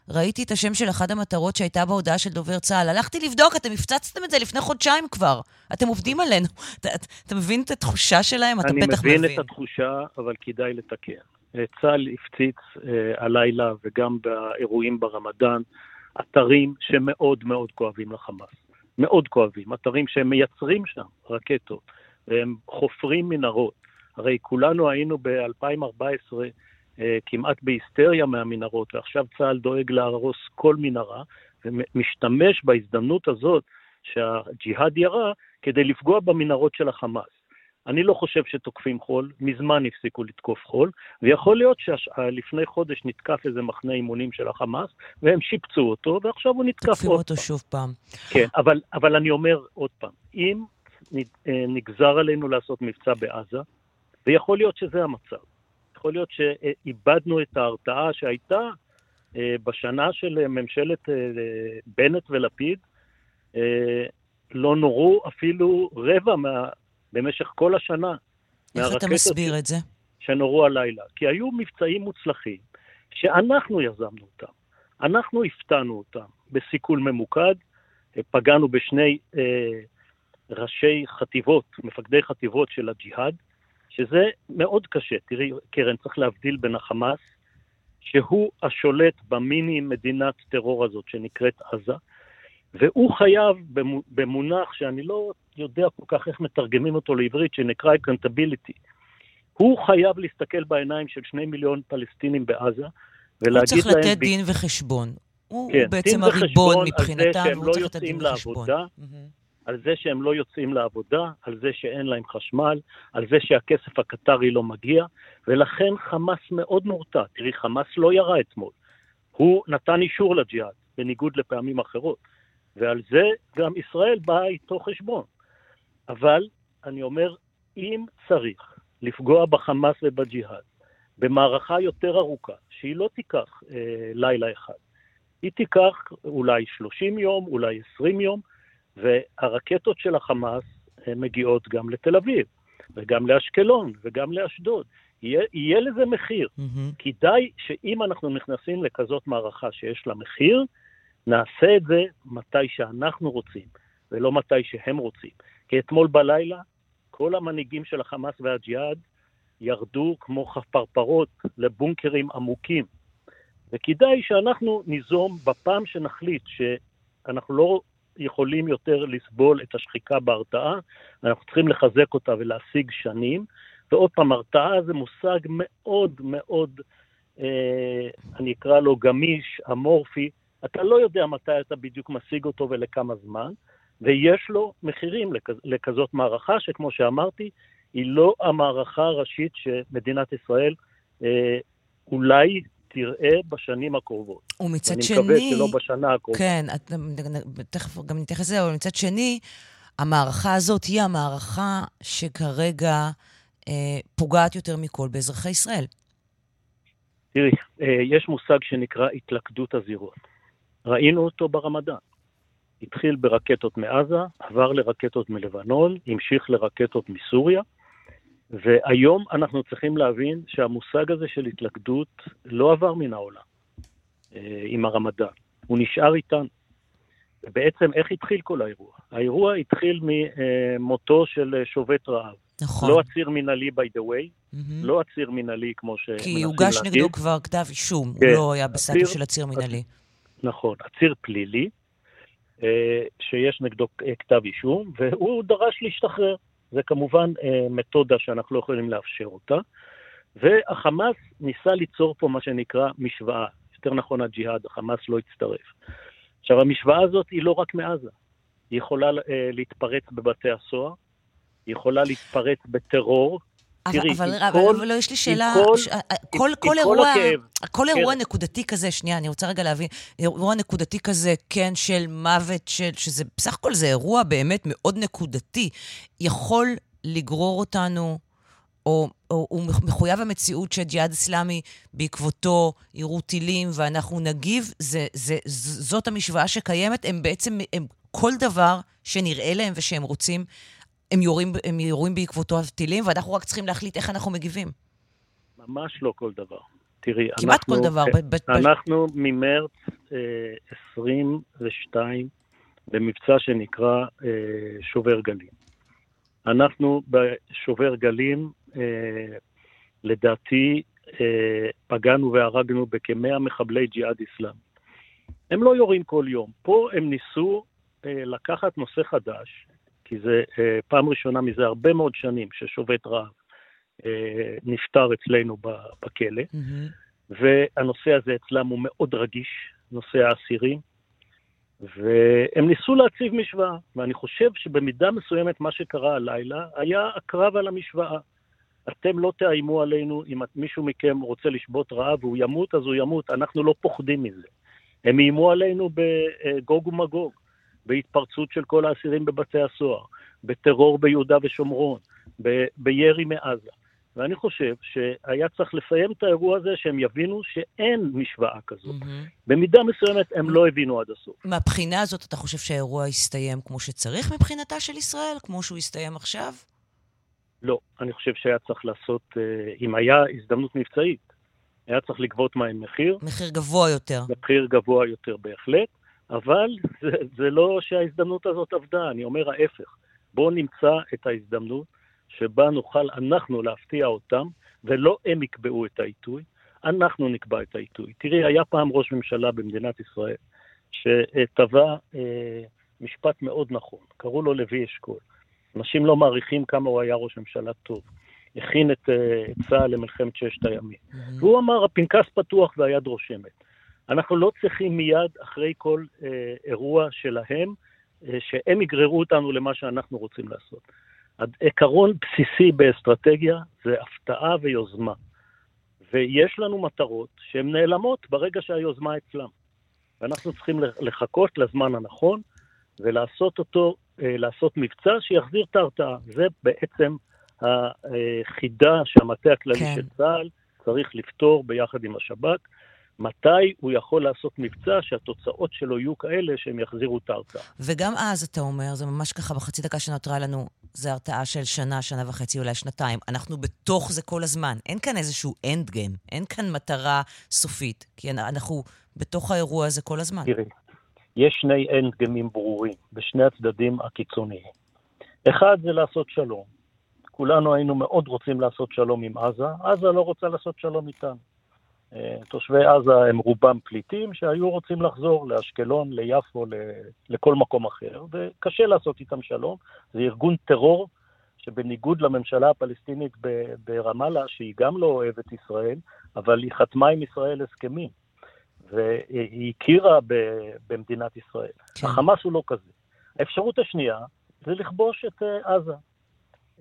ראיתי את השם של אחת המטרות שהייתה בהודעה של דובר צה"ל. הלכתי לבדוק, אתם הפצצתם את זה לפני חודשיים כבר. אתם עובדים עלינו. אתה, אתה מבין את התחושה שלהם? אתה בטח מבין. אני מבין את התחושה, אבל כדאי לתקן. צה"ל הפציץ אה, הלילה וגם באירועים ברמדאן אתרים שמאוד מאוד כואבים לחמאס. מאוד כואבים. אתרים שהם מייצרים שם רקטות, והם חופרים מנהרות. הרי כולנו היינו ב-2014 אה, כמעט בהיסטריה מהמנהרות, ועכשיו צה"ל דואג להרוס כל מנהרה, ומשתמש בהזדמנות הזאת שהג'יהאד ירה כדי לפגוע במנהרות של החמאס. אני לא חושב שתוקפים חול, מזמן הפסיקו לתקוף חול, ויכול להיות שלפני חודש נתקף איזה מחנה אימונים של החמאס, והם שיפצו אותו, ועכשיו הוא נתקף עוד תקפים אותו שוב פעם. כן, אבל, אבל אני אומר עוד פעם, אם נגזר עלינו לעשות מבצע בעזה, ויכול להיות שזה המצב, יכול להיות שאיבדנו את ההרתעה שהייתה אה, בשנה של ממשלת אה, בנט ולפיד, אה, לא נורו אפילו רבע מה, במשך כל השנה. איך אתה מסביר את זה? שנורו הלילה. כי היו מבצעים מוצלחים שאנחנו יזמנו אותם. אנחנו הפתענו אותם בסיכול ממוקד, פגענו בשני אה, ראשי חטיבות, מפקדי חטיבות של הג'יהאד, שזה מאוד קשה. תראי, קרן, צריך להבדיל בין החמאס, שהוא השולט במיני מדינת טרור הזאת שנקראת עזה, והוא חייב במונח שאני לא יודע כל כך איך מתרגמים אותו לעברית, שנקרא accountability. הוא חייב להסתכל בעיניים של שני מיליון פלסטינים בעזה, ולהגיד להם... הוא צריך לתת ב... דין וחשבון. הוא, כן, הוא בעצם הריבון מבחינתם, והוא לא צריך לתת דין וחשבון. Mm-hmm. על זה שהם לא יוצאים לעבודה, על זה שאין להם חשמל, על זה שהכסף הקטרי לא מגיע, ולכן חמאס מאוד מורתע. תראי, חמאס לא ירה אתמול. הוא נתן אישור לג'יהאד, בניגוד לפעמים אחרות. ועל זה גם ישראל באה איתו חשבון. אבל אני אומר, אם צריך לפגוע בחמאס ובג'יהאד במערכה יותר ארוכה, שהיא לא תיקח אה, לילה אחד, היא תיקח אולי 30 יום, אולי 20 יום, והרקטות של החמאס מגיעות גם לתל אביב, וגם לאשקלון, וגם לאשדוד. יהיה, יהיה לזה מחיר. Mm-hmm. כדאי שאם אנחנו נכנסים לכזאת מערכה שיש לה מחיר, נעשה את זה מתי שאנחנו רוצים, ולא מתי שהם רוצים. כי אתמול בלילה, כל המנהיגים של החמאס והג'יהאד ירדו כמו חפרפרות לבונקרים עמוקים. וכדאי שאנחנו ניזום בפעם שנחליט שאנחנו לא יכולים יותר לסבול את השחיקה בהרתעה, אנחנו צריכים לחזק אותה ולהשיג שנים. ועוד פעם, הרתעה זה מושג מאוד מאוד, אה, אני אקרא לו גמיש, אמורפי, אתה לא יודע מתי אתה בדיוק משיג אותו ולכמה זמן, ויש לו מחירים לכז, לכזאת מערכה, שכמו שאמרתי, היא לא המערכה הראשית שמדינת ישראל אה, אולי תראה בשנים הקרובות. ומצד שני... אני מקווה שלא בשנה הקרובה. כן, את, תכף גם נתייחס לזה, אבל מצד שני, המערכה הזאת היא המערכה שכרגע אה, פוגעת יותר מכל באזרחי ישראל. תראי, אה, יש מושג שנקרא התלכדות הזירות. ראינו אותו ברמדאן. התחיל ברקטות מעזה, עבר לרקטות מלבנון, המשיך לרקטות מסוריה, והיום אנחנו צריכים להבין שהמושג הזה של התלכדות לא עבר מן העולם אה, עם הרמדאן, הוא נשאר איתנו. ובעצם איך התחיל כל האירוע? האירוע התחיל ממותו של שובת רעב. נכון. לא עציר מנהלי by the way, mm-hmm. לא עציר מנהלי כמו שמנסים להגיד. כי הוגש נגדו כבר כתב אישום, כן. הוא לא היה בסטטוס של עציר מנהלי. נכון, עציר פלילי, אה, שיש נגדו כתב אישום, והוא דרש להשתחרר. זה כמובן אה, מתודה שאנחנו לא יכולים לאפשר אותה. והחמאס ניסה ליצור פה מה שנקרא משוואה, יותר נכון הג'יהאד, החמאס לא הצטרף. עכשיו, המשוואה הזאת היא לא רק מעזה, היא יכולה אה, להתפרץ בבתי הסוהר, היא יכולה להתפרץ בטרור, תראי, אבל, אבל, כל, אבל לא, יש לי שאלה, כל, ש... כל, כל, כל אירוע, הכאב, כל אירוע כן. נקודתי כזה, שנייה, אני רוצה רגע להבין, אירוע נקודתי כזה, כן, של מוות, של, שזה, בסך הכל זה אירוע באמת מאוד נקודתי, יכול לגרור אותנו, או, או הוא מחויב המציאות שג'יהאד אסלאמי בעקבותו יירו טילים ואנחנו נגיב, זה, זה, זאת המשוואה שקיימת, הם בעצם, הם, כל דבר שנראה להם ושהם רוצים, הם יורים, הם יורים בעקבותו הטילים, ואנחנו רק צריכים להחליט איך אנחנו מגיבים. ממש לא כל דבר. תראי, כמעט אנחנו, כל דבר. ב- אנחנו ממרץ אה, 22 במבצע שנקרא אה, שובר גלים. אנחנו בשובר גלים, אה, לדעתי, אה, פגענו והרגנו בכמאה מחבלי ג'יהאד אסלאמי. הם לא יורים כל יום. פה הם ניסו אה, לקחת נושא חדש, כי זה אה, פעם ראשונה מזה הרבה מאוד שנים ששובת רעב אה, נפטר אצלנו בכלא, mm-hmm. והנושא הזה אצלם הוא מאוד רגיש, נושא האסירים, והם ניסו להציב משוואה, ואני חושב שבמידה מסוימת מה שקרה הלילה היה הקרב על המשוואה. אתם לא תאיימו עלינו, אם מישהו מכם רוצה לשבות רעב והוא ימות, אז הוא ימות, אנחנו לא פוחדים מזה. הם איימו עלינו בגוג ומגוג. בהתפרצות של כל האסירים בבתי הסוהר, בטרור ביהודה ושומרון, ב- בירי מעזה. ואני חושב שהיה צריך לסיים את האירוע הזה שהם יבינו שאין משוואה כזאת. Mm-hmm. במידה מסוימת הם לא הבינו עד הסוף. מהבחינה הזאת אתה חושב שהאירוע יסתיים כמו שצריך מבחינתה של ישראל? כמו שהוא יסתיים עכשיו? לא, אני חושב שהיה צריך לעשות, אה, אם היה הזדמנות מבצעית, היה צריך לגבות מהם מחיר. מחיר גבוה יותר. מחיר גבוה יותר בהחלט. אבל זה, זה לא שההזדמנות הזאת עבדה, אני אומר ההפך. בואו נמצא את ההזדמנות שבה נוכל אנחנו להפתיע אותם, ולא הם יקבעו את העיתוי, אנחנו נקבע את העיתוי. תראי, היה פעם ראש ממשלה במדינת ישראל שטבע אה, משפט מאוד נכון, קראו לו לוי אשכול. אנשים לא מעריכים כמה הוא היה ראש ממשלה טוב. הכין את, אה, את צה"ל למלחמת ששת הימים. Mm-hmm. והוא אמר, הפנקס פתוח והיד רושמת. אנחנו לא צריכים מיד, אחרי כל אה, אירוע שלהם, אה, שהם יגררו אותנו למה שאנחנו רוצים לעשות. עקרון בסיסי באסטרטגיה זה הפתעה ויוזמה. ויש לנו מטרות שהן נעלמות ברגע שהיוזמה אצלם. ואנחנו צריכים לחכות לזמן הנכון ולעשות אותו, אה, לעשות מבצע שיחזיר את ההרתעה. זה בעצם החידה שהמטה הכללי כן. של צה"ל צריך לפתור ביחד עם השב"כ. מתי הוא יכול לעשות מבצע שהתוצאות שלו יהיו כאלה שהם יחזירו את ההרתעה. וגם אז, אתה אומר, זה ממש ככה בחצי דקה שנותרה לנו, זה הרתעה של שנה, שנה וחצי, אולי שנתיים. אנחנו בתוך זה כל הזמן. אין כאן איזשהו אנד גיים, אין כאן מטרה סופית, כי אנחנו בתוך האירוע הזה כל הזמן. תראי, יש שני אנד גיימים ברורים בשני הצדדים הקיצוניים. אחד זה לעשות שלום. כולנו היינו מאוד רוצים לעשות שלום עם עזה, עזה לא רוצה לעשות שלום איתנו. אה, תושבי עזה הם רובם פליטים שהיו רוצים לחזור לאשקלון, ליפו, לכל מקום אחר, וקשה לעשות איתם שלום. זה ארגון טרור שבניגוד לממשלה הפלסטינית ברמאללה, שהיא גם לא אוהבת ישראל, אבל היא חתמה עם ישראל הסכמים, והיא הכירה במדינת ישראל. כן. החמאס הוא לא כזה. האפשרות השנייה זה לכבוש את אה, עזה.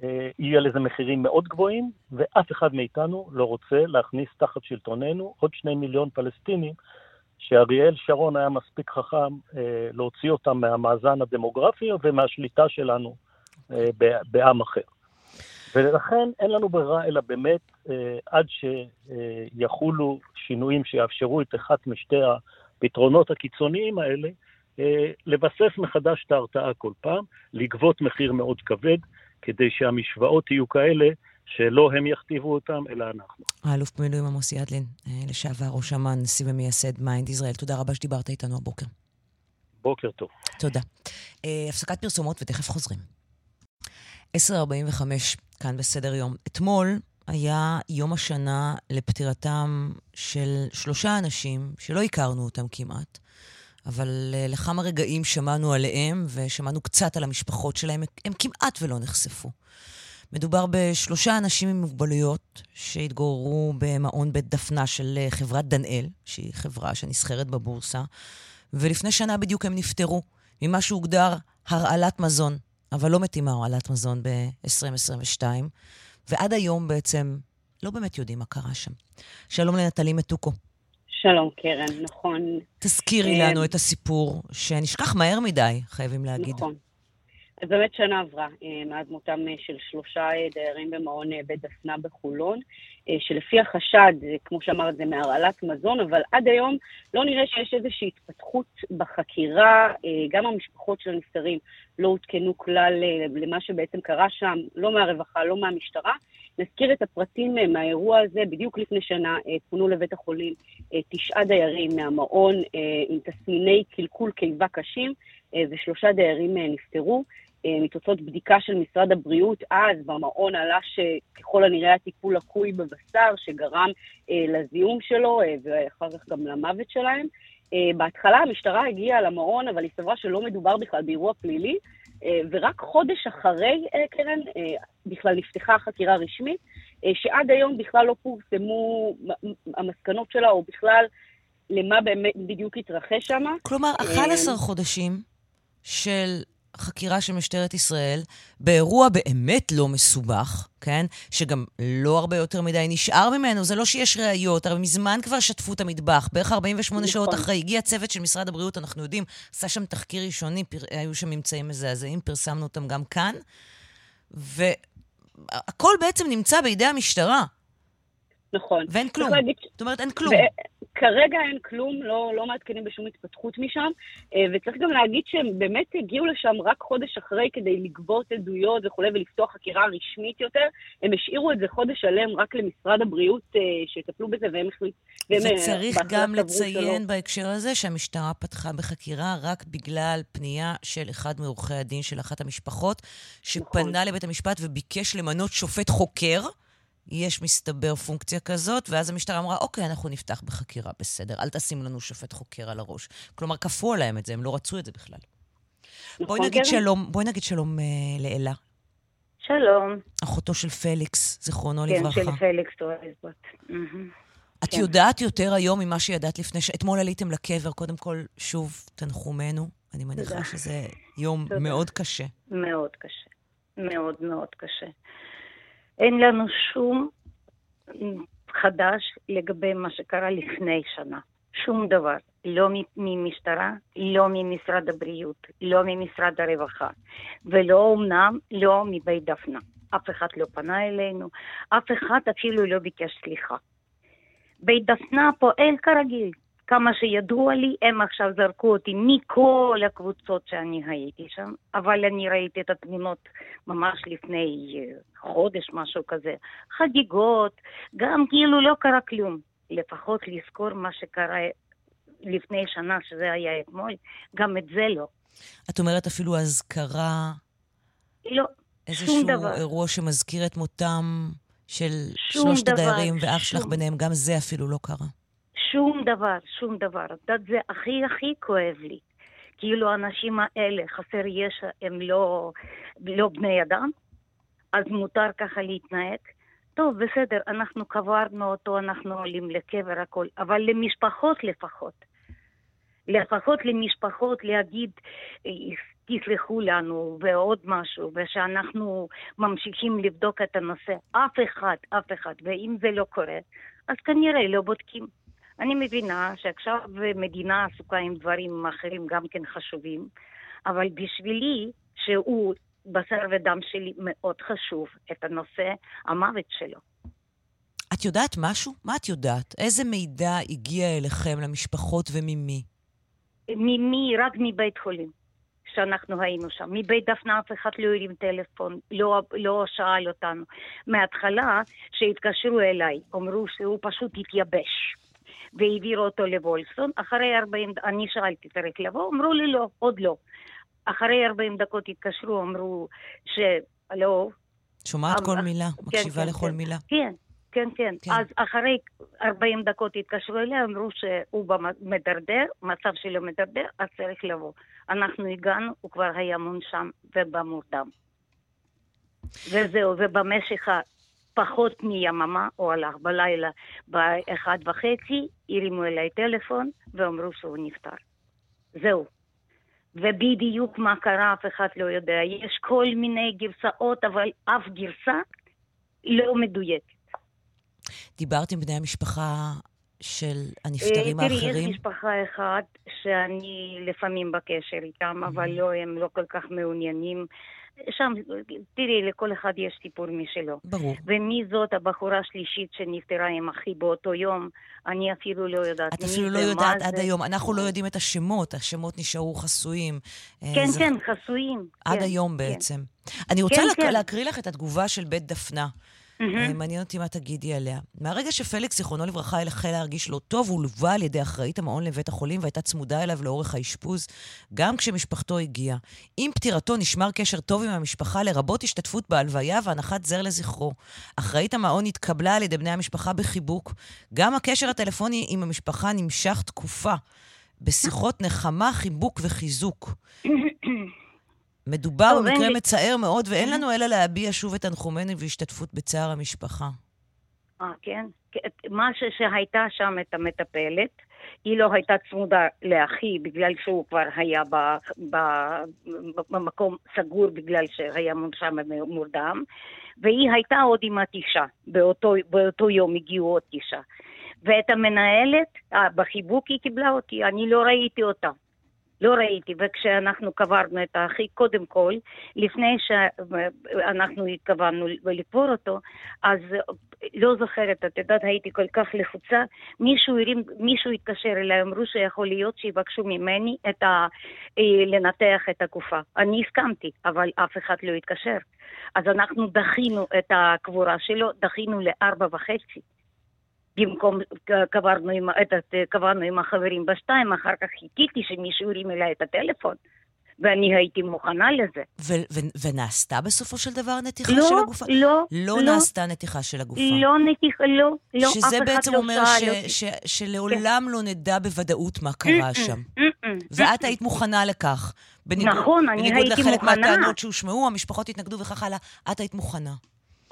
אה, יהיה לזה מחירים מאוד גבוהים, ואף אחד מאיתנו לא רוצה להכניס תחת שלטוננו עוד שני מיליון פלסטינים, שאריאל שרון היה מספיק חכם אה, להוציא אותם מהמאזן הדמוגרפי ומהשליטה שלנו אה, בעם אחר. ולכן אין לנו ברירה אלא באמת, אה, עד שיחולו שינויים שיאפשרו את אחת משתי הפתרונות הקיצוניים האלה, אה, לבסס מחדש את ההרתעה כל פעם, לגבות מחיר מאוד כבד, כדי שהמשוואות יהיו כאלה שלא הם יכתיבו אותם, אלא אנחנו. האלוף במילואים עמוס ידלין, אה, לשעבר ראש אמ"ן, נשיא ומייסד MIND ישראל, תודה רבה שדיברת איתנו הבוקר. בוקר טוב. תודה. אה, הפסקת פרסומות ותכף חוזרים. 10.45, כאן בסדר יום. אתמול היה יום השנה לפטירתם של שלושה אנשים שלא הכרנו אותם כמעט, אבל uh, לכמה רגעים שמענו עליהם ושמענו קצת על המשפחות שלהם, הם כמעט ולא נחשפו. מדובר בשלושה אנשים עם מוגבלויות שהתגוררו במעון בית דפנה של uh, חברת דנאל, שהיא חברה שנסחרת בבורסה, ולפני שנה בדיוק הם נפטרו ממה שהוגדר הרעלת מזון, אבל לא מתים מהרעלת מזון ב-2022, ועד היום בעצם לא באמת יודעים מה קרה שם. שלום לנטלי מתוקו. שלום, קרן, נכון. תזכירי אה, לנו את הסיפור, שנשכח מהר מדי, חייבים להגיד. נכון. אז באמת שנה עברה אה, מאז מותם אה, של שלושה דיירים במעון בית דפנה בחולון, שלפי החשד, כמו שאמרת, זה מהרעלת מזון, אבל עד היום לא נראה שיש איזושהי התפתחות בחקירה. גם המשפחות של הנפטרים לא עודכנו כלל למה שבעצם קרה שם, לא מהרווחה, לא מהמשטרה. נזכיר את הפרטים אה, מהאירוע הזה. בדיוק לפני שנה אה, פונו לבית החולים אה, תשעה דיירים מהמעון עם תסמיני קלקול קיבה קשים, ושלושה דיירים נפטרו. מתוצאות בדיקה של משרד הבריאות, אז במעון עלה שככל הנראה הטיפול לקוי בבשר, שגרם לזיהום שלו ואחר כך גם למוות שלהם. בהתחלה המשטרה הגיעה למעון, אבל היא סברה שלא מדובר בכלל באירוע פלילי, ורק חודש אחרי, אה, קרן, אה, בכלל נפתחה חקירה רשמית, שעד היום בכלל לא פורסמו המסקנות שלה, או בכלל למה באמת בדיוק התרחש שם. כלומר, 11 חודשים של חקירה של משטרת ישראל באירוע באמת לא מסובך, כן? שגם לא הרבה יותר מדי נשאר ממנו. זה לא שיש ראיות, הרי מזמן כבר שטפו את המטבח. בערך 48 נכון. שעות אחרי הגיע צוות של משרד הבריאות, אנחנו יודעים, עשה שם תחקיר ראשוני, פר... היו שם ממצאים מזעזעים, פרסמנו אותם גם כאן. והכל בעצם נמצא בידי המשטרה. נכון. ואין כלום. להגיד- זאת אומרת, אין כלום. כרגע אין כלום, לא, לא מעדכנים בשום התפתחות משם, אה, וצריך גם להגיד שהם באמת הגיעו לשם רק חודש אחרי כדי לגבות עדויות וכולי ולפתוח חקירה רשמית יותר. הם השאירו את זה חודש שלם רק למשרד הבריאות אה, שיטפלו בזה, והם החליטו... וצריך גם לציין בהקשר הזה שהמשטרה פתחה בחקירה רק בגלל פנייה של אחד מעורכי הדין של אחת המשפחות, שפנה נכון. לבית המשפט וביקש למנות שופט חוקר. יש מסתבר פונקציה כזאת, ואז המשטרה אמרה, אוקיי, אנחנו נפתח בחקירה, בסדר, אל תשים לנו שופט חוקר על הראש. כלומר, כפו עליהם את זה, הם לא רצו את זה בכלל. בואי נכון, נגיד קרן? שלום, בואי נגיד שלום אה, לאלה, שלום. אחותו של פליקס, זיכרונו כן, לברכה. של פליקס טורסבוט. מהמם. את כן. יודעת יותר היום ממה שידעת לפני ש... אתמול עליתם לקבר, קודם כל, שוב, תנחומינו. אני מניחה תודה. שזה יום תודה. מאוד קשה. מאוד קשה. מאוד מאוד קשה. אין לנו שום חדש לגבי מה שקרה לפני שנה. שום דבר. לא ממשטרה, לא ממשרד הבריאות, לא ממשרד הרווחה, ולא אמנם לא מבית דפנה. אף אחד לא פנה אלינו, אף אחד אפילו לא ביקש סליחה. בית דפנה פועל כרגיל. כמה שידוע לי, הם עכשיו זרקו אותי מכל הקבוצות שאני הייתי שם, אבל אני ראיתי את התמונות ממש לפני אה, חודש, משהו כזה. חגיגות, גם כאילו לא קרה כלום. לפחות לזכור מה שקרה לפני שנה, שזה היה אתמול, גם את זה לא. את אומרת אפילו אזכרה, לא, איזשהו דבר. אירוע שמזכיר את מותם של שום שלושת הדיירים ואח שלך שום. ביניהם, גם זה אפילו לא קרה. שום דבר, שום דבר. את יודעת, זה הכי הכי כואב לי. כאילו האנשים האלה, חסר ישע, הם לא, לא בני אדם, אז מותר ככה להתנהג. טוב, בסדר, אנחנו קברנו אותו, אנחנו עולים לקבר, הכל, אבל למשפחות לפחות. לפחות למשפחות להגיד, תסלחו לנו, ועוד משהו, ושאנחנו ממשיכים לבדוק את הנושא. אף אחד, אף אחד. ואם זה לא קורה, אז כנראה לא בודקים. אני מבינה שעכשיו מדינה עסוקה עם דברים אחרים גם כן חשובים, אבל בשבילי, שהוא בשר ודם שלי, מאוד חשוב את הנושא המוות שלו. את יודעת משהו? מה את יודעת? איזה מידע הגיע אליכם, למשפחות וממי? ממי? רק מבית חולים. שאנחנו היינו שם. מבית דפנה אף אחד לא הרים טלפון, לא, לא שאל אותנו. מההתחלה, שהתקשרו אליי, אמרו שהוא פשוט התייבש. והעבירו אותו לוולסון. אחרי 40, אני שאלתי, צריך לבוא? אמרו לי לא, עוד לא. אחרי 40 דקות התקשרו, אמרו ש... לא, שומעת כל אה, מילה, כן, מקשיבה כן, לכל כן. מילה. כן, כן, כן. כן. אז אחרי 40 דקות התקשרו אליה, אמרו שהוא מדרדר, מצב שלו מדרדר, אז צריך לבוא. אנחנו הגענו, הוא כבר היה מונשם ובמורדם. וזהו, ובמשך פחות מיממה, הוא הלך בלילה באחד וחצי, הרימו אליי טלפון ואמרו שהוא נפטר. זהו. ובדיוק מה קרה אף אחד לא יודע. יש כל מיני גרסאות, אבל אף גרסה לא מדויקת. דיברת עם בני המשפחה של הנפטרים אה, תראי, האחרים? יש משפחה אחת שאני לפעמים בקשר איתם, אבל לא, הם לא כל כך מעוניינים. שם, תראי, לכל אחד יש סיפור משלו. ברור. ומי זאת הבחורה השלישית שנפטרה עם אחי באותו יום, אני אפילו לא יודעת. את אפילו לא יודעת עד זה. היום. אנחנו לא יודעים את השמות, השמות נשארו חסויים. אה, כן, זה- כן, חסויים. עד כן, היום כן. בעצם. אני רוצה כן, להק- כן. להקריא לך את התגובה של בית דפנה. אה, מעניין אותי מה תגידי עליה. מהרגע שפליקס, זיכרונו לברכה, החל להרגיש לא טוב, הוא לווה על ידי אחראית המעון לבית החולים והייתה צמודה אליו לאורך האשפוז, גם כשמשפחתו הגיעה. עם פטירתו נשמר קשר טוב עם המשפחה, לרבות השתתפות בהלוויה והנחת זר לזכרו. אחראית המעון התקבלה על ידי בני המשפחה בחיבוק. גם הקשר הטלפוני עם המשפחה נמשך תקופה. בשיחות נחמה, חיבוק וחיזוק. מדובר במקרה מצער מאוד, ואין לנו אלא להביע שוב את תנחומינו והשתתפות בצער המשפחה. אה, כן? מה ש- שהייתה שם את המטפלת, היא לא הייתה צמודה לאחי בגלל שהוא כבר היה ב, ב, במקום סגור בגלל שהיה מונשם ומורדם, והיא הייתה עוד עם התשעה, באותו, באותו יום הגיעו עוד תשעה. ואת המנהלת, אה, בחיבוק היא קיבלה אותי, אני לא ראיתי אותה. לא ראיתי, וכשאנחנו קברנו את האחי, קודם כל, לפני שאנחנו התכוונו לקבור אותו, אז לא זוכרת, את יודעת, הייתי כל כך לחוצה, מישהו הרים, מישהו התקשר אליי, אמרו שיכול להיות שיבקשו ממני את ה... אה, לנתח את הגופה. אני הסכמתי, אבל אף אחד לא התקשר. אז אנחנו דחינו את הקבורה שלו, דחינו לארבע וחצי. במקום קברנו עם, את, קברנו עם החברים בשתיים, אחר כך חיכיתי שמישהו הרים אליי את הטלפון. ואני הייתי מוכנה לזה. ו- ו- ונעשתה בסופו של דבר נתיחה לא, של הגופה? לא, לא. לא נעשתה נתיחה של הגופה. לא נתיחה, לא, לא, אף אחד לא שזה בעצם אומר ש- אותי. ש- שלעולם לא נדע בוודאות מה קרה שם. ואת היית מוכנה לכך. בניגוד, נכון, אני בניגוד הייתי לחלק מוכנה. מהטענות שהושמעו, המשפחות התנגדו וכך הלאה, את היית מוכנה.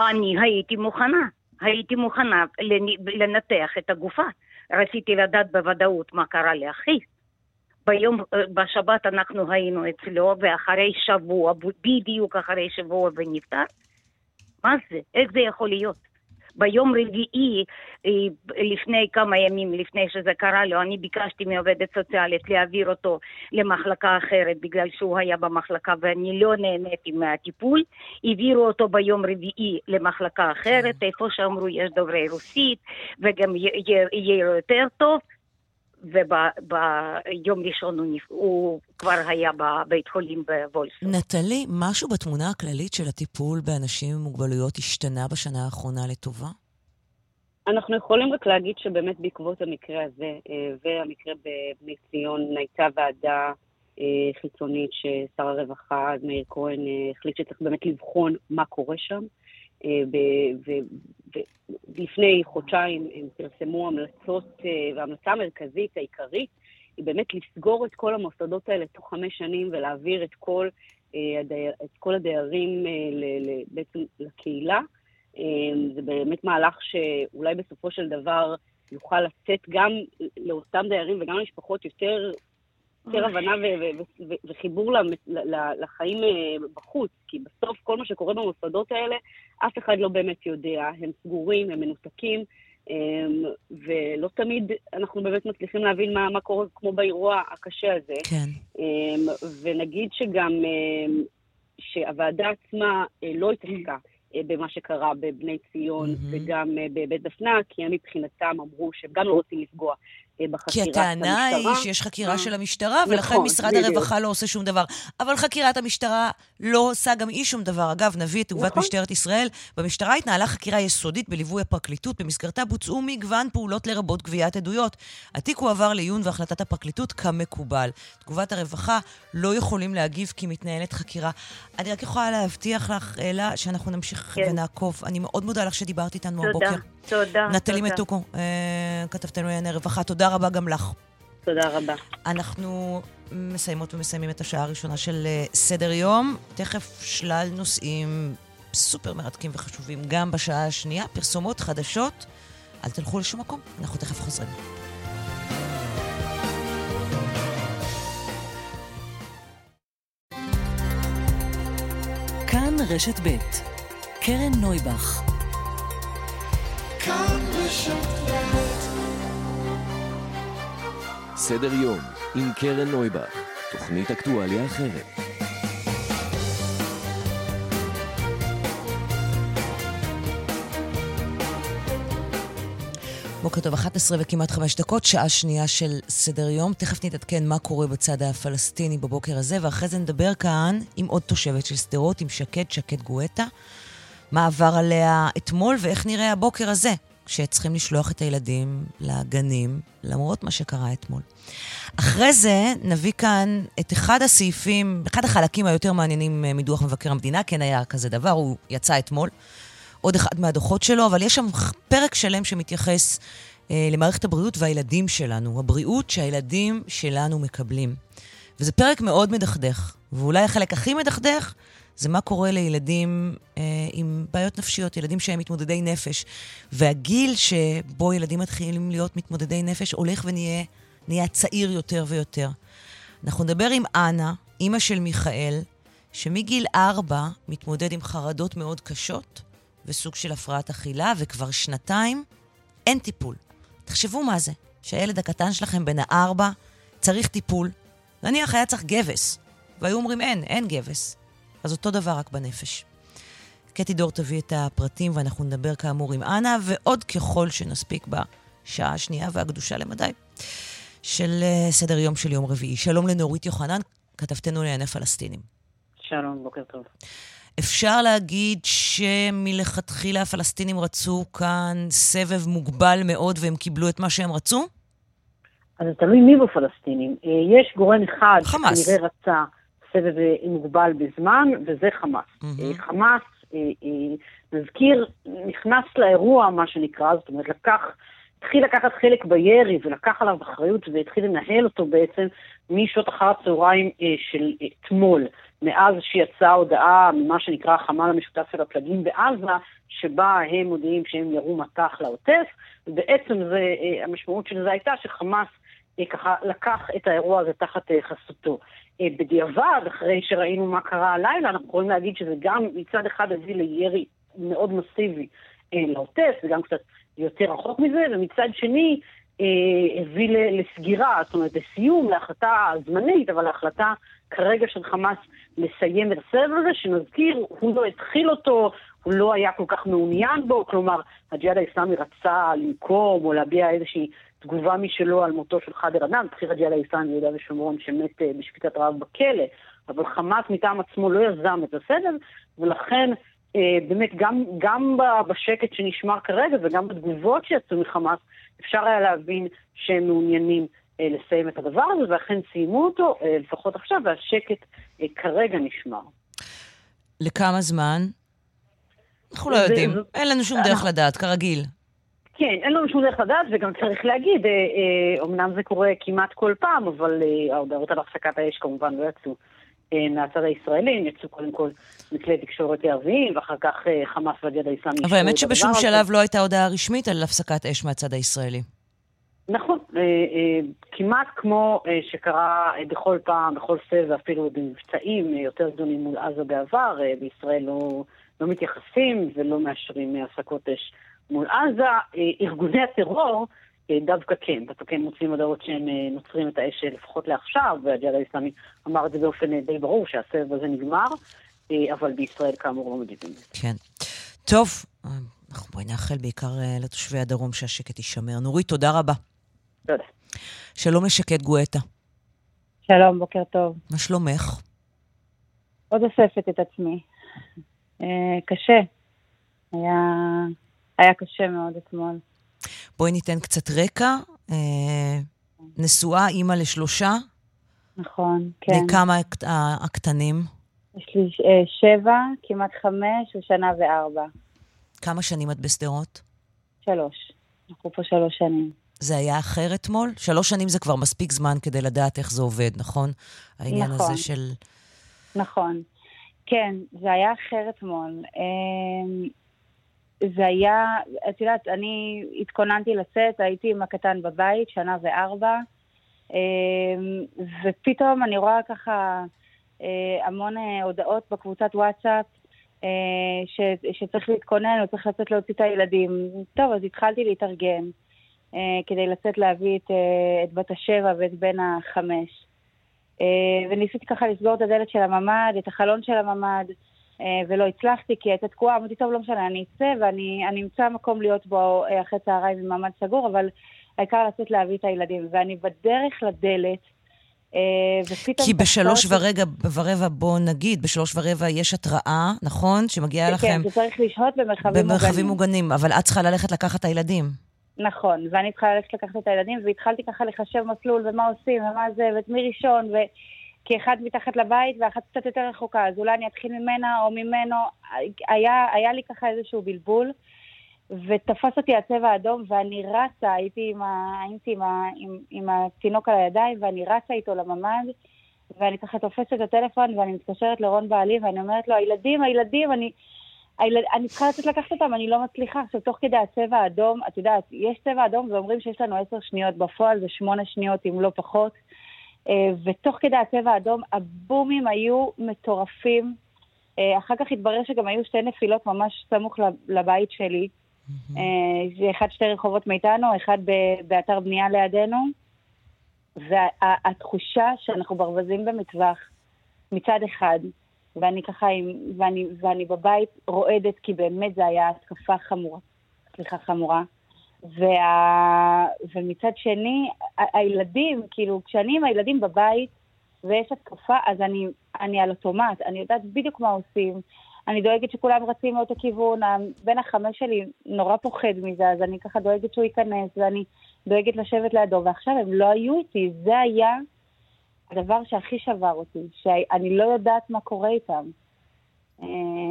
אני הייתי מוכנה. הייתי מוכנה לנ- לנתח את הגופה. רציתי לדעת בוודאות מה קרה לאחי. ביום, אה, בשבת אנחנו היינו אצלו, ואחרי שבוע, בדיוק אחרי שבוע ונפטר. מה זה? איך זה יכול להיות? ביום רביעי, אה, לפני כמה ימים לפני שזה קרה לו, אני ביקשתי מעובדת סוציאלית להעביר אותו למחלקה אחרת בגלל שהוא היה במחלקה ואני לא נהניתי מהטיפול. העבירו אותו ביום רביעי למחלקה אחרת, איפה שאמרו יש דוברי רוסית וגם יהיה יותר טוב. וביום ראשון הוא, נפ... הוא כבר היה בבית חולים בוולסון. נטלי, משהו בתמונה הכללית של הטיפול באנשים עם מוגבלויות השתנה בשנה האחרונה לטובה? אנחנו יכולים רק להגיד שבאמת בעקבות המקרה הזה אה, והמקרה בבני ציון הייתה ועדה אה, חיצונית ששר הרווחה, אז מאיר כהן, אה, החליט שצריך באמת לבחון מה קורה שם. אה, ולפני חודשיים הם פרסמו המלצות, אה, וההמלצה המרכזית העיקרית היא באמת לסגור את כל המוסדות האלה תוך חמש שנים ולהעביר את כל, אה, את כל הדיירים בעצם לקהילה. זה באמת מהלך שאולי בסופו של דבר יוכל לתת גם לאותם דיירים וגם למשפחות יותר, יותר הבנה וחיבור לחיים אה, בחוץ, כי בסוף כל מה שקורה במוסדות האלה, אף אחד לא באמת יודע, הם סגורים, הם מנותקים, אמ, ולא תמיד אנחנו באמת מצליחים להבין מה, מה קורה כמו באירוע הקשה הזה. כן. אמ, ונגיד שגם אמ, שהוועדה עצמה אה, לא התעסקה אה, במה שקרה בבני ציון מהמם. וגם בבית דפנה, כי הם מבחינתם אמרו שהם גם לא רוצים לפגוע אה, כי בחקירת הטענה היא המשטרה. שיש חקירה. של המשטרה, ולכן נכון, משרד בדיוק. הרווחה לא עושה שום דבר. אבל חקירת המשטרה לא עושה גם היא שום דבר. אגב, נביא את תגובת נכון. משטרת ישראל. במשטרה התנהלה חקירה יסודית בליווי הפרקליטות, במסגרתה בוצעו מגוון פעולות לרבות גביית עדויות. התיק הועבר לעיון והחלטת הפרקליטות כמקובל. תגובת הרווחה לא יכולים להגיב כי מתנהלת חקירה. אני רק יכולה להבטיח לך, אלה, שאנחנו נמשיך כן. ונעקוב. אני מאוד מודה לך שדיברת איתנו תודה, הבוקר. תודה. נטלי תודה. מתוקו, אה, כתבתנו לענייני רווחה, תודה רבה גם לך. תודה רבה. אנחנו מסיימות ומסיימים את השעה הראשונה של אה, סדר יום. תכף שלל נושאים סופר מרתקים וחשובים גם בשעה השנייה. פרסומות חדשות, אל תלכו לשום מקום, אנחנו תכף חוזרים. כאן רשת ב' קרן נויבך סדר יום עם קרן נויבך, תוכנית אקטואליה אחרת. בוקר טוב, 11 וכמעט 5 דקות, שעה שנייה של סדר יום. תכף נתעדכן מה קורה בצד הפלסטיני בבוקר הזה, ואחרי זה נדבר כאן עם עוד תושבת של שדרות, עם שקד, שקד גואטה. מה עבר עליה אתמול ואיך נראה הבוקר הזה, כשצריכים לשלוח את הילדים לגנים, למרות מה שקרה אתמול. אחרי זה נביא כאן את אחד הסעיפים, אחד החלקים היותר מעניינים אה, מדוח מבקר המדינה, כן היה כזה דבר, הוא יצא אתמול. עוד אחד מהדוחות שלו, אבל יש שם פרק שלם שמתייחס אה, למערכת הבריאות והילדים שלנו, הבריאות שהילדים שלנו מקבלים. וזה פרק מאוד מדכדך, ואולי החלק הכי מדכדך זה מה קורה לילדים אה, עם בעיות נפשיות, ילדים שהם מתמודדי נפש. והגיל שבו ילדים מתחילים להיות מתמודדי נפש הולך ונהיה נהיה צעיר יותר ויותר. אנחנו נדבר עם אנה, אימא של מיכאל, שמגיל ארבע מתמודד עם חרדות מאוד קשות וסוג של הפרעת אכילה, וכבר שנתיים אין טיפול. תחשבו מה זה, שהילד הקטן שלכם בן הארבע צריך טיפול, נניח היה צריך גבס, והיו אומרים אין, אין גבס. אז אותו דבר רק בנפש. קטי דור תביא את הפרטים ואנחנו נדבר כאמור עם אנה, ועוד ככל שנספיק בשעה השנייה והקדושה למדי של אה, סדר יום של יום רביעי. שלום לנורית יוחנן, כתבתנו לענייני פלסטינים. שלום, בוקר טוב. אפשר להגיד שמלכתחילה הפלסטינים רצו כאן סבב מוגבל מאוד והם קיבלו את מה שהם רצו? אז זה תלוי מי בפלסטינים. אה, יש גורם אחד חמאס. שכנראה רצה סבב אה, מוגבל בזמן, וזה חמאס. מהמם. חמאס, אה, נזכיר, נכנס לאירוע, מה שנקרא, זאת אומרת, לקח, התחיל לקחת חלק בירי ולקח עליו אחריות והתחיל לנהל אותו בעצם משעות אחר הצהריים של אתמול. מאז שיצאה הודעה ממה שנקרא החמ"ל המשותף של הפלגים בעזה, שבה הם מודיעים שהם ירו מטח לעוטף, ובעצם זה, המשמעות של זה הייתה שחמאס ככה לקח את האירוע הזה תחת חסותו. בדיעבד, אחרי שראינו מה קרה הלילה, אנחנו יכולים להגיד שזה גם מצד אחד הביא לירי מאוד מסיבי לעוטף, וגם קצת יותר רחוק מזה, ומצד שני הביא לסגירה, זאת אומרת לסיום, להחלטה זמנית, אבל להחלטה כרגע של חמאס לסיים את הסבב הזה, שנזכיר, הוא לא התחיל אותו, הוא לא היה כל כך מעוניין בו, כלומר, הג'יהאד האסלאמי רצה לנקום או להביע איזושהי תגובה משלו על מותו של חאדר אדם, בכיר הג'יהאד האסלאמי ביהודה ושומרון שמת בשפיטת רעב בכלא, אבל חמאס מטעם עצמו לא יזם את הסבב, ולכן באמת גם, גם בשקט שנשמר כרגע וגם בתגובות שיצאו מחמאס, אפשר היה להבין שהם מעוניינים לסיים את הדבר הזה, ואכן סיימו אותו, לפחות עכשיו, והשקט כרגע נשמר. לכמה זמן? אנחנו לא יודעים, אין לנו שום דרך לדעת, כרגיל. כן, אין לנו שום דרך לדעת, וגם צריך להגיד, אומנם זה קורה כמעט כל פעם, אבל ההודעות על הפסקת האש כמובן לא יצאו מהצד הישראלי, הם יצאו קודם כל מכלי תקשורת ערביים, ואחר כך חמאס והג'יהאד האסלאמי. אבל האמת שבשום שלב לא הייתה הודעה רשמית על הפסקת אש מהצד הישראלי. נכון, כמעט כמו שקרה בכל פעם, בכל סבב, אפילו במבצעים יותר גדולים מול עזה בעבר, בישראל לא, לא מתייחסים ולא מאשרים הפסקות אש מול עזה. ארגוני הטרור דווקא כן, דווקא כן מוצאים הודעות שהם נוצרים את האש לפחות לעכשיו, והג'יהאד האסלאמי אמר את זה באופן די ברור שהסבב הזה נגמר, אבל בישראל כאמור לא מגיבים. כן. טוב, אנחנו בואי נאחל בעיקר לתושבי הדרום שהשקט יישמר. נורית, תודה רבה. תודה. שלום לשקד גואטה. שלום, בוקר טוב. מה שלומך? עוד אוספת את עצמי. אה, קשה. היה, היה קשה מאוד אתמול. בואי ניתן קצת רקע. אה, נשואה, אימא לשלושה. נכון, כן. לכמה הקטנים? יש לי אה, שבע, כמעט חמש, ושנה וארבע. כמה שנים את בשדרות? שלוש. אנחנו פה שלוש שנים. זה היה אחר אתמול? שלוש שנים זה כבר מספיק זמן כדי לדעת איך זה עובד, נכון? העניין נכון. הזה של... נכון. כן, זה היה אחר אתמול. זה היה, את יודעת, אני התכוננתי לצאת, הייתי עם הקטן בבית, שנה וארבע, ופתאום אני רואה ככה המון הודעות בקבוצת וואטסאפ, ש, שצריך להתכונן, או צריך לצאת להוציא את הילדים. טוב, אז התחלתי להתארגן. כדי לצאת להביא את, את בת השבע ואת בן החמש. וניסיתי ככה לסגור את הדלת של הממ"ד, את החלון של הממ"ד, ולא הצלחתי כי הייתה תקועה, אמרתי, טוב, לא משנה, אני אצא ואני אמצא מקום להיות בו uh, אחרי צהריים ממ"ד סגור, אבל העיקר לצאת להביא את הילדים. ואני בדרך לדלת, כי בשלוש ורבע, ורבע, בוא נגיד, בשלוש ורבע יש התראה, נכון? שמגיעה לכם... כן, שצריך לשהות במרחבים מוגנים. במרחבים מוגנים, אבל את צריכה ללכת לקחת את הילדים. נכון, ואני צריכה ללכת לקחת את הילדים, והתחלתי ככה לחשב מסלול, ומה עושים, ומה זה, ואת מי ראשון, ו... כי אחד מתחת לבית ואחת קצת יותר רחוקה, אז אולי אני אתחיל ממנה או ממנו. היה, היה לי ככה איזשהו בלבול, ותפס אותי הצבע האדום, ואני רצה, הייתי עם, ה... הייתי עם, ה... עם, עם התינוק על הידיים, ואני רצה איתו לממ"ד, ואני ככה תופסת את הטלפון, ואני מתקשרת לרון בעלי, ואני אומרת לו, הילדים, הילדים, אני... הילד, אני צריכה לצאת לקחת אותם, אני לא מצליחה. עכשיו, תוך כדי הצבע האדום, את יודעת, יש צבע אדום ואומרים שיש לנו עשר שניות, בפועל זה שמונה שניות, אם לא פחות. ותוך כדי הצבע האדום, הבומים היו מטורפים. אחר כך התברר שגם היו שתי נפילות ממש סמוך לבית שלי. Mm-hmm. אחד שתי רחובות מאיתנו, אחד באתר בנייה לידינו. והתחושה שאנחנו ברווזים במטווח מצד אחד, ואני ככה, עם, ואני, ואני בבית רועדת, כי באמת זה היה התקפה חמורה, סליחה, חמורה. וה... ומצד שני, הילדים, כאילו, כשאני עם הילדים בבית ויש התקפה, אז אני, אני על אוטומט, אני יודעת בדיוק מה עושים. אני דואגת שכולם רצים מאותו כיוון, בן החמש שלי נורא פוחד מזה, אז אני ככה דואגת שהוא ייכנס, ואני דואגת לשבת לידו, ועכשיו הם לא היו איתי, זה היה הדבר שהכי שבר אותי, שאני לא יודעת מה קורה איתם.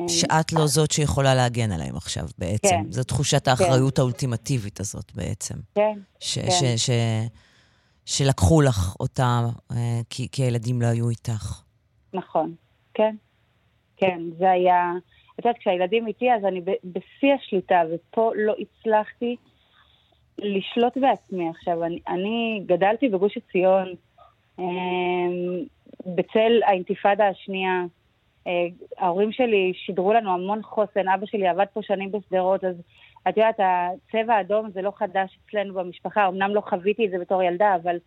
שאת לא זאת שיכולה להגן עליהם עכשיו בעצם. כן. זו תחושת האחריות האולטימטיבית הזאת בעצם. כן, ש- כן. ש- ש- שלקחו לך אותה אה, כי, כי הילדים לא היו איתך. נכון, כן. כן, זה היה... את יודעת, כשהילדים איתי, אז אני ב- בשיא השליטה, ופה לא הצלחתי לשלוט בעצמי. עכשיו, אני, אני גדלתי בגוש עציון, אה, בצל האינתיפאדה השנייה. אה, ההורים שלי שידרו לנו המון חוסן, אבא שלי עבד פה שנים בשדרות, אז את יודעת, הצבע האדום זה לא חדש אצלנו במשפחה, אמנם לא חוויתי את זה בתור ילדה, אבל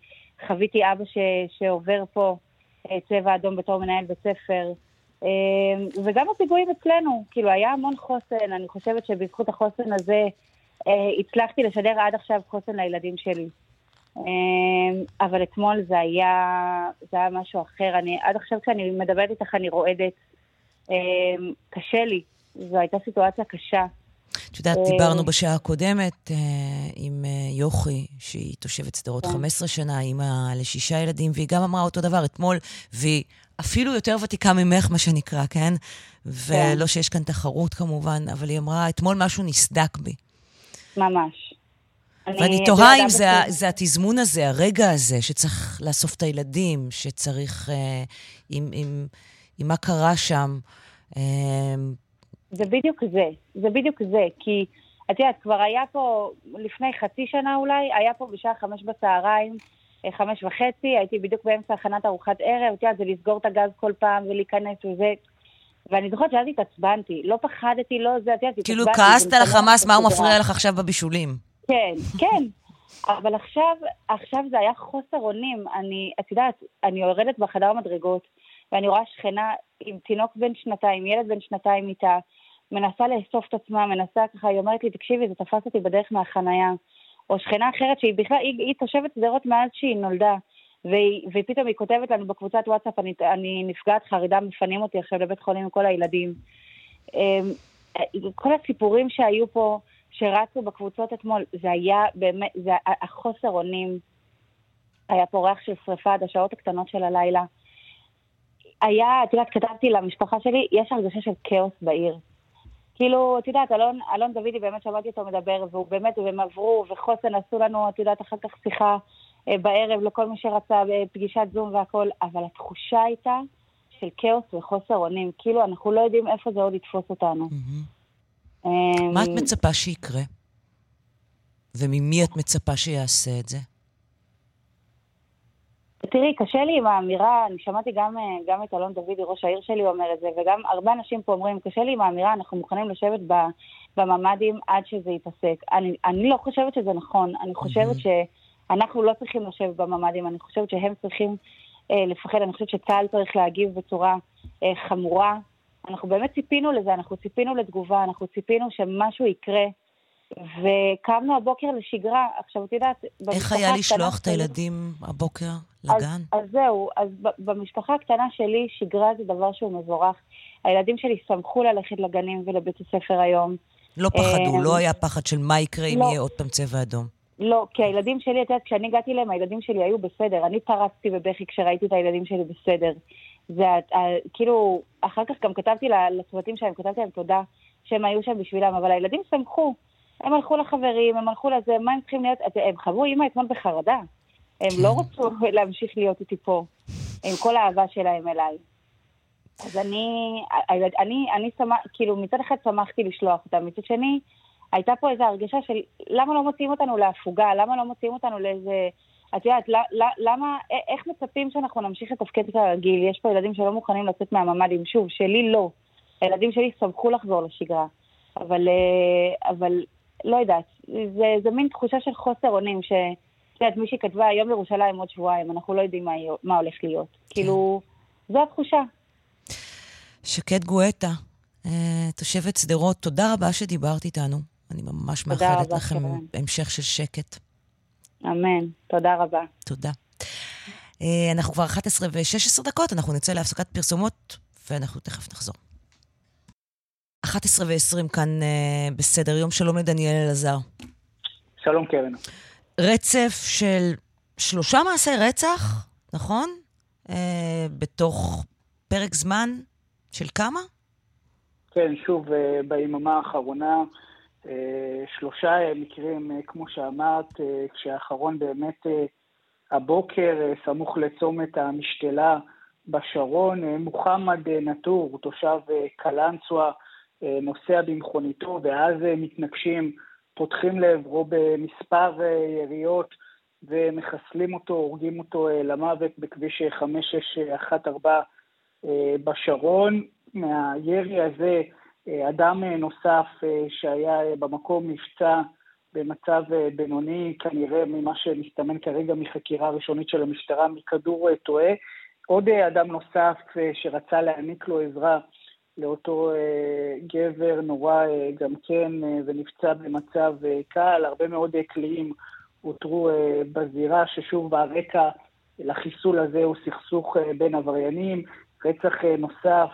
חוויתי אבא ש, שעובר פה אה, צבע אדום בתור מנהל בית ספר. אה, וגם הפיגועים אצלנו, כאילו היה המון חוסן, אני חושבת שבזכות החוסן הזה הצלחתי לשדר עד עכשיו חוסן לילדים שלי. אה, אבל אתמול זה היה, זה היה משהו אחר. אני, עד עכשיו כשאני מדברת איתך אני רועדת. אה, קשה לי, זו הייתה סיטואציה קשה. את יודעת, דיברנו בשעה הקודמת אה, עם אה, יוכי, שהיא תושבת שדרות כן. 15 שנה, אימא לשישה ילדים, והיא גם אמרה אותו דבר אתמול, והיא אפילו יותר ותיקה ממך, מה שנקרא, כן? ולא שיש כאן תחרות כמובן, אבל היא אמרה, אתמול משהו נסדק בי. ממש. ואני אני- תוהה אם זה. זה התזמון הזה, הרגע הזה, שצריך לאסוף את הילדים, שצריך... אה, עם, עם, עם מה קרה שם. אה, זה בדיוק זה, זה בדיוק זה, כי את יודעת, כבר היה פה, לפני חצי שנה אולי, היה פה בשעה חמש בצהריים, אה, חמש וחצי, הייתי בדיוק באמצע הכנת ארוחת ערב, את יודעת, זה לסגור את הגז כל פעם ולהיכנס וזה, ואני זוכרת שאז התעצבנתי, לא פחדתי, לא זה, את יודעת, כאילו התעצבנתי, כעסת זה על החמאס, מה הוא. מפריע לך עכשיו בבישולים? כן, כן. אבל עכשיו, עכשיו זה היה חוסר אונים. אני, את יודעת, אני יורדת בחדר מדרגות, ואני רואה שכנה עם תינוק בן שנתיים, ילד בן שנתיים איתה, מנסה לאסוף את עצמה, מנסה ככה, היא אומרת לי, תקשיבי, זה תפס אותי בדרך מהחנייה. או שכנה אחרת שהיא בכלל, היא, היא תושבת שדרות מאז שהיא נולדה. והיא, ופתאום היא כותבת לנו בקבוצת וואטסאפ, אני, אני נפגעת חרדה, מפנים אותי עכשיו לבית חולים עם כל הילדים. אמ, כל הסיפורים שהיו פה, שרצו בקבוצות אתמול, זה היה באמת, זה החוסר אונים. היה פה ריח של שריפה עד השעות הקטנות של הלילה. היה, את יודעת, כתבתי למשפחה שלי, יש הרגשה של כאוס בעיר. כאילו, את יודעת, אלון, אלון דוידי, באמת שמעתי אותו מדבר, והוא באמת, והם עברו, וחוסן עשו לנו, את יודעת, אחר כך שיחה אה, בערב לכל מי שרצה, אה, פגישת זום והכל, אבל התחושה הייתה של כאוס וחוסר אונים. כאילו, אנחנו לא יודעים איפה זה עוד יתפוס אותנו. אמ, מה את מצפה שיקרה? וממי את מצפה שיעשה את זה? תראי, קשה לי עם האמירה, אני שמעתי גם, אה, גם את אלון דוידי, ראש העיר שלי, אומר את זה, וגם הרבה אנשים פה אומרים, קשה לי עם האמירה, אנחנו מוכנים לשבת ב- בממ"דים עד שזה ייפסק. אני, אני לא חושבת שזה נכון, אני חושבת שאנחנו לא צריכים לשבת בממ"דים, אני חושבת שהם צריכים אה, לפחד, אני חושבת שצה"ל צריך להגיב בצורה אה, חמורה. אנחנו באמת ציפינו לזה, אנחנו ציפינו לתגובה, אנחנו ציפינו שמשהו יקרה, וקמנו הבוקר לשגרה. עכשיו, את יודעת, איך היה לשלוח את הילדים הבוקר אז, לגן? אז זהו, אז במשפחה הקטנה שלי שגרה זה דבר שהוא מבורך. הילדים שלי שמחו ללכת לגנים ולבית הספר היום. לא פחדו, אה, לא היה פחד של מה יקרה אם לא. יהיה עוד פעם צבע אדום. לא, כי הילדים שלי, את יודעת, כשאני הגעתי אליהם, הילדים שלי היו בסדר. אני פרצתי בבכי כשראיתי את הילדים שלי בסדר. זה ה- ה- כאילו, אחר כך גם כתבתי לצוותים שלהם, כתבתי להם תודה שהם היו שם בשבילם, אבל הילדים שמחו. הם הלכו לחברים, הם הלכו לזה, מה הם צריכים להיות? הם חוו אימא אתמול בחרדה. הם לא רצו להמשיך להיות איתי פה, עם כל האהבה שלהם אליי. אז אני, אני, אני שמח, כאילו, מצד אחד שמחתי לשלוח אותם, מצד שני, הייתה פה איזו הרגשה של למה לא מוציאים אותנו להפוגה, למה לא מוציאים אותנו לאיזה... את יודעת, למה, איך מצפים שאנחנו נמשיך לתפקד כרגיל? יש פה ילדים שלא מוכנים לצאת מהממ"דים. שוב, שלי לא. הילדים שלי שמחו לחזור לשגרה. אבל, אה, אבל לא יודעת, זה, זה מין תחושה של חוסר אונים, ש, את יודעת, מישהי כתבה היום ירושלים עוד שבועיים, אנחנו לא יודעים מה, מה הולך להיות. כן. כאילו, זו התחושה. שקד גואטה, אה, תושבת שדרות, תודה רבה שדיברת איתנו. אני ממש מאחלת לכם המשך של שקט. אמן. תודה רבה. תודה. אה, אנחנו כבר 11 ו-16 דקות, אנחנו נצא להפסקת פרסומות, ואנחנו תכף נחזור. 11 ו-20 כאן uh, בסדר יום. שלום לדניאל אלעזר. שלום, קרן. רצף של שלושה מעשי רצח, נכון? Uh, בתוך פרק זמן של כמה? כן, שוב, ביממה האחרונה, שלושה מקרים, uh, כמו שאמרת, uh, כשהאחרון באמת הבוקר, סמוך לצומת המשתלה בשרון, מוחמד נטור, תושב קלנסווה, אה, נוסע במכוניתו, ואז אה, מתנגשים, פותחים לעברו במספר אה, יריות ומחסלים אותו, הורגים אותו למוות בכביש 5614 בשרון. מהירי הזה אדם נוסף שהיה במקום נפצע במצב בינוני, כנראה ממה שמסתמן כרגע מחקירה ראשונית של המשטרה, מכדור טועה. עוד אדם נוסף שרצה להעניק לו עזרה לאותו אה, גבר נורא אה, גם כן אה, ונפצע במצב קל. הרבה מאוד קליעים אותרו בזירה, ששוב הרקע לחיסול הזה הוא סכסוך בין עבריינים. רצח נוסף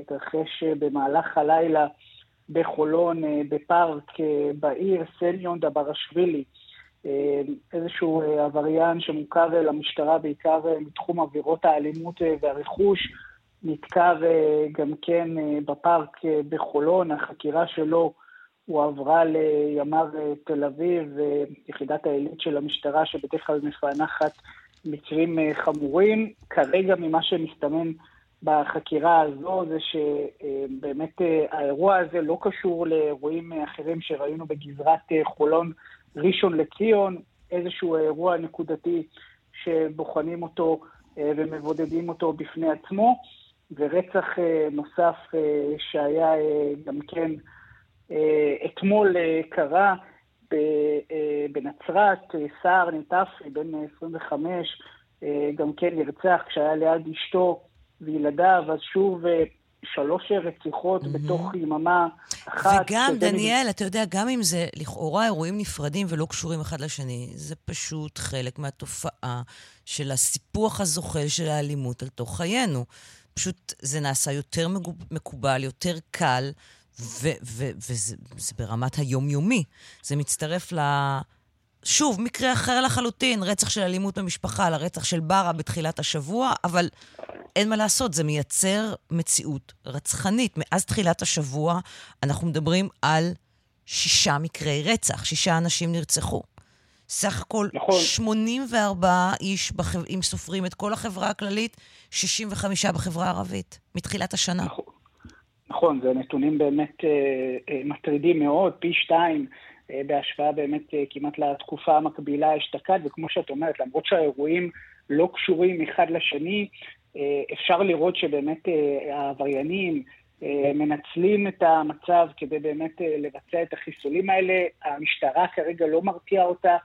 התרחש במהלך הלילה בחולון, בפארק בעיר, סניון דברשווילי. איזשהו עבריין שמוכר למשטרה בעיקר מתחום עבירות האלימות והרכוש, נתקע גם כן אה, בפארק אה, בחולון, החקירה שלו הועברה לימ"ר אה, תל אביב, יחידת העילית של המשטרה שבדרך כלל מפענחת מקרים חמורים. כרגע ממה שמסתמן בחקירה הזו זה שבאמת האירוע הזה לא קשור לאירועים אחרים שראינו בגזרת חולון ראשון לציון, איזשהו אירוע נקודתי שבוחנים אותו ומבודדים אותו בפני עצמו. ורצח אה, נוסף אה, שהיה אה, גם כן אתמול קרה בנצרת, סער נטפי, בן 25, גם כן נרצח כשהיה ליד אשתו וילדיו, אז שוב שלוש רציחות mm-hmm. בתוך יממה אחת. וגם, דניאל, אתה יודע, גם אם זה לכאורה אירועים נפרדים ולא קשורים אחד לשני, זה פשוט חלק מהתופעה של הסיפוח הזוחל של האלימות על תוך חיינו. פשוט זה נעשה יותר מקובל, יותר קל, וזה ברמת היומיומי. זה מצטרף ל... שוב, מקרה אחר לחלוטין, רצח של אלימות במשפחה, לרצח של ברה בתחילת השבוע, אבל אין מה לעשות, זה מייצר מציאות רצחנית. מאז תחילת השבוע אנחנו מדברים על שישה מקרי רצח, שישה אנשים נרצחו. סך הכל נכון. 84 איש, בחב... אם סופרים את כל החברה הכללית, 65 בחברה הערבית, מתחילת השנה. נכון, נכון זה נתונים באמת אה, אה, מטרידים מאוד, פי שתיים. אה, בהשוואה באמת אה, כמעט לתקופה המקבילה אשתקד, וכמו שאת אומרת, למרות שהאירועים לא קשורים אחד לשני, אה, אפשר לראות שבאמת העבריינים מנצלים את המצב כדי באמת לבצע את החיסולים האלה. המשטרה כרגע לא מרתיעה אותה,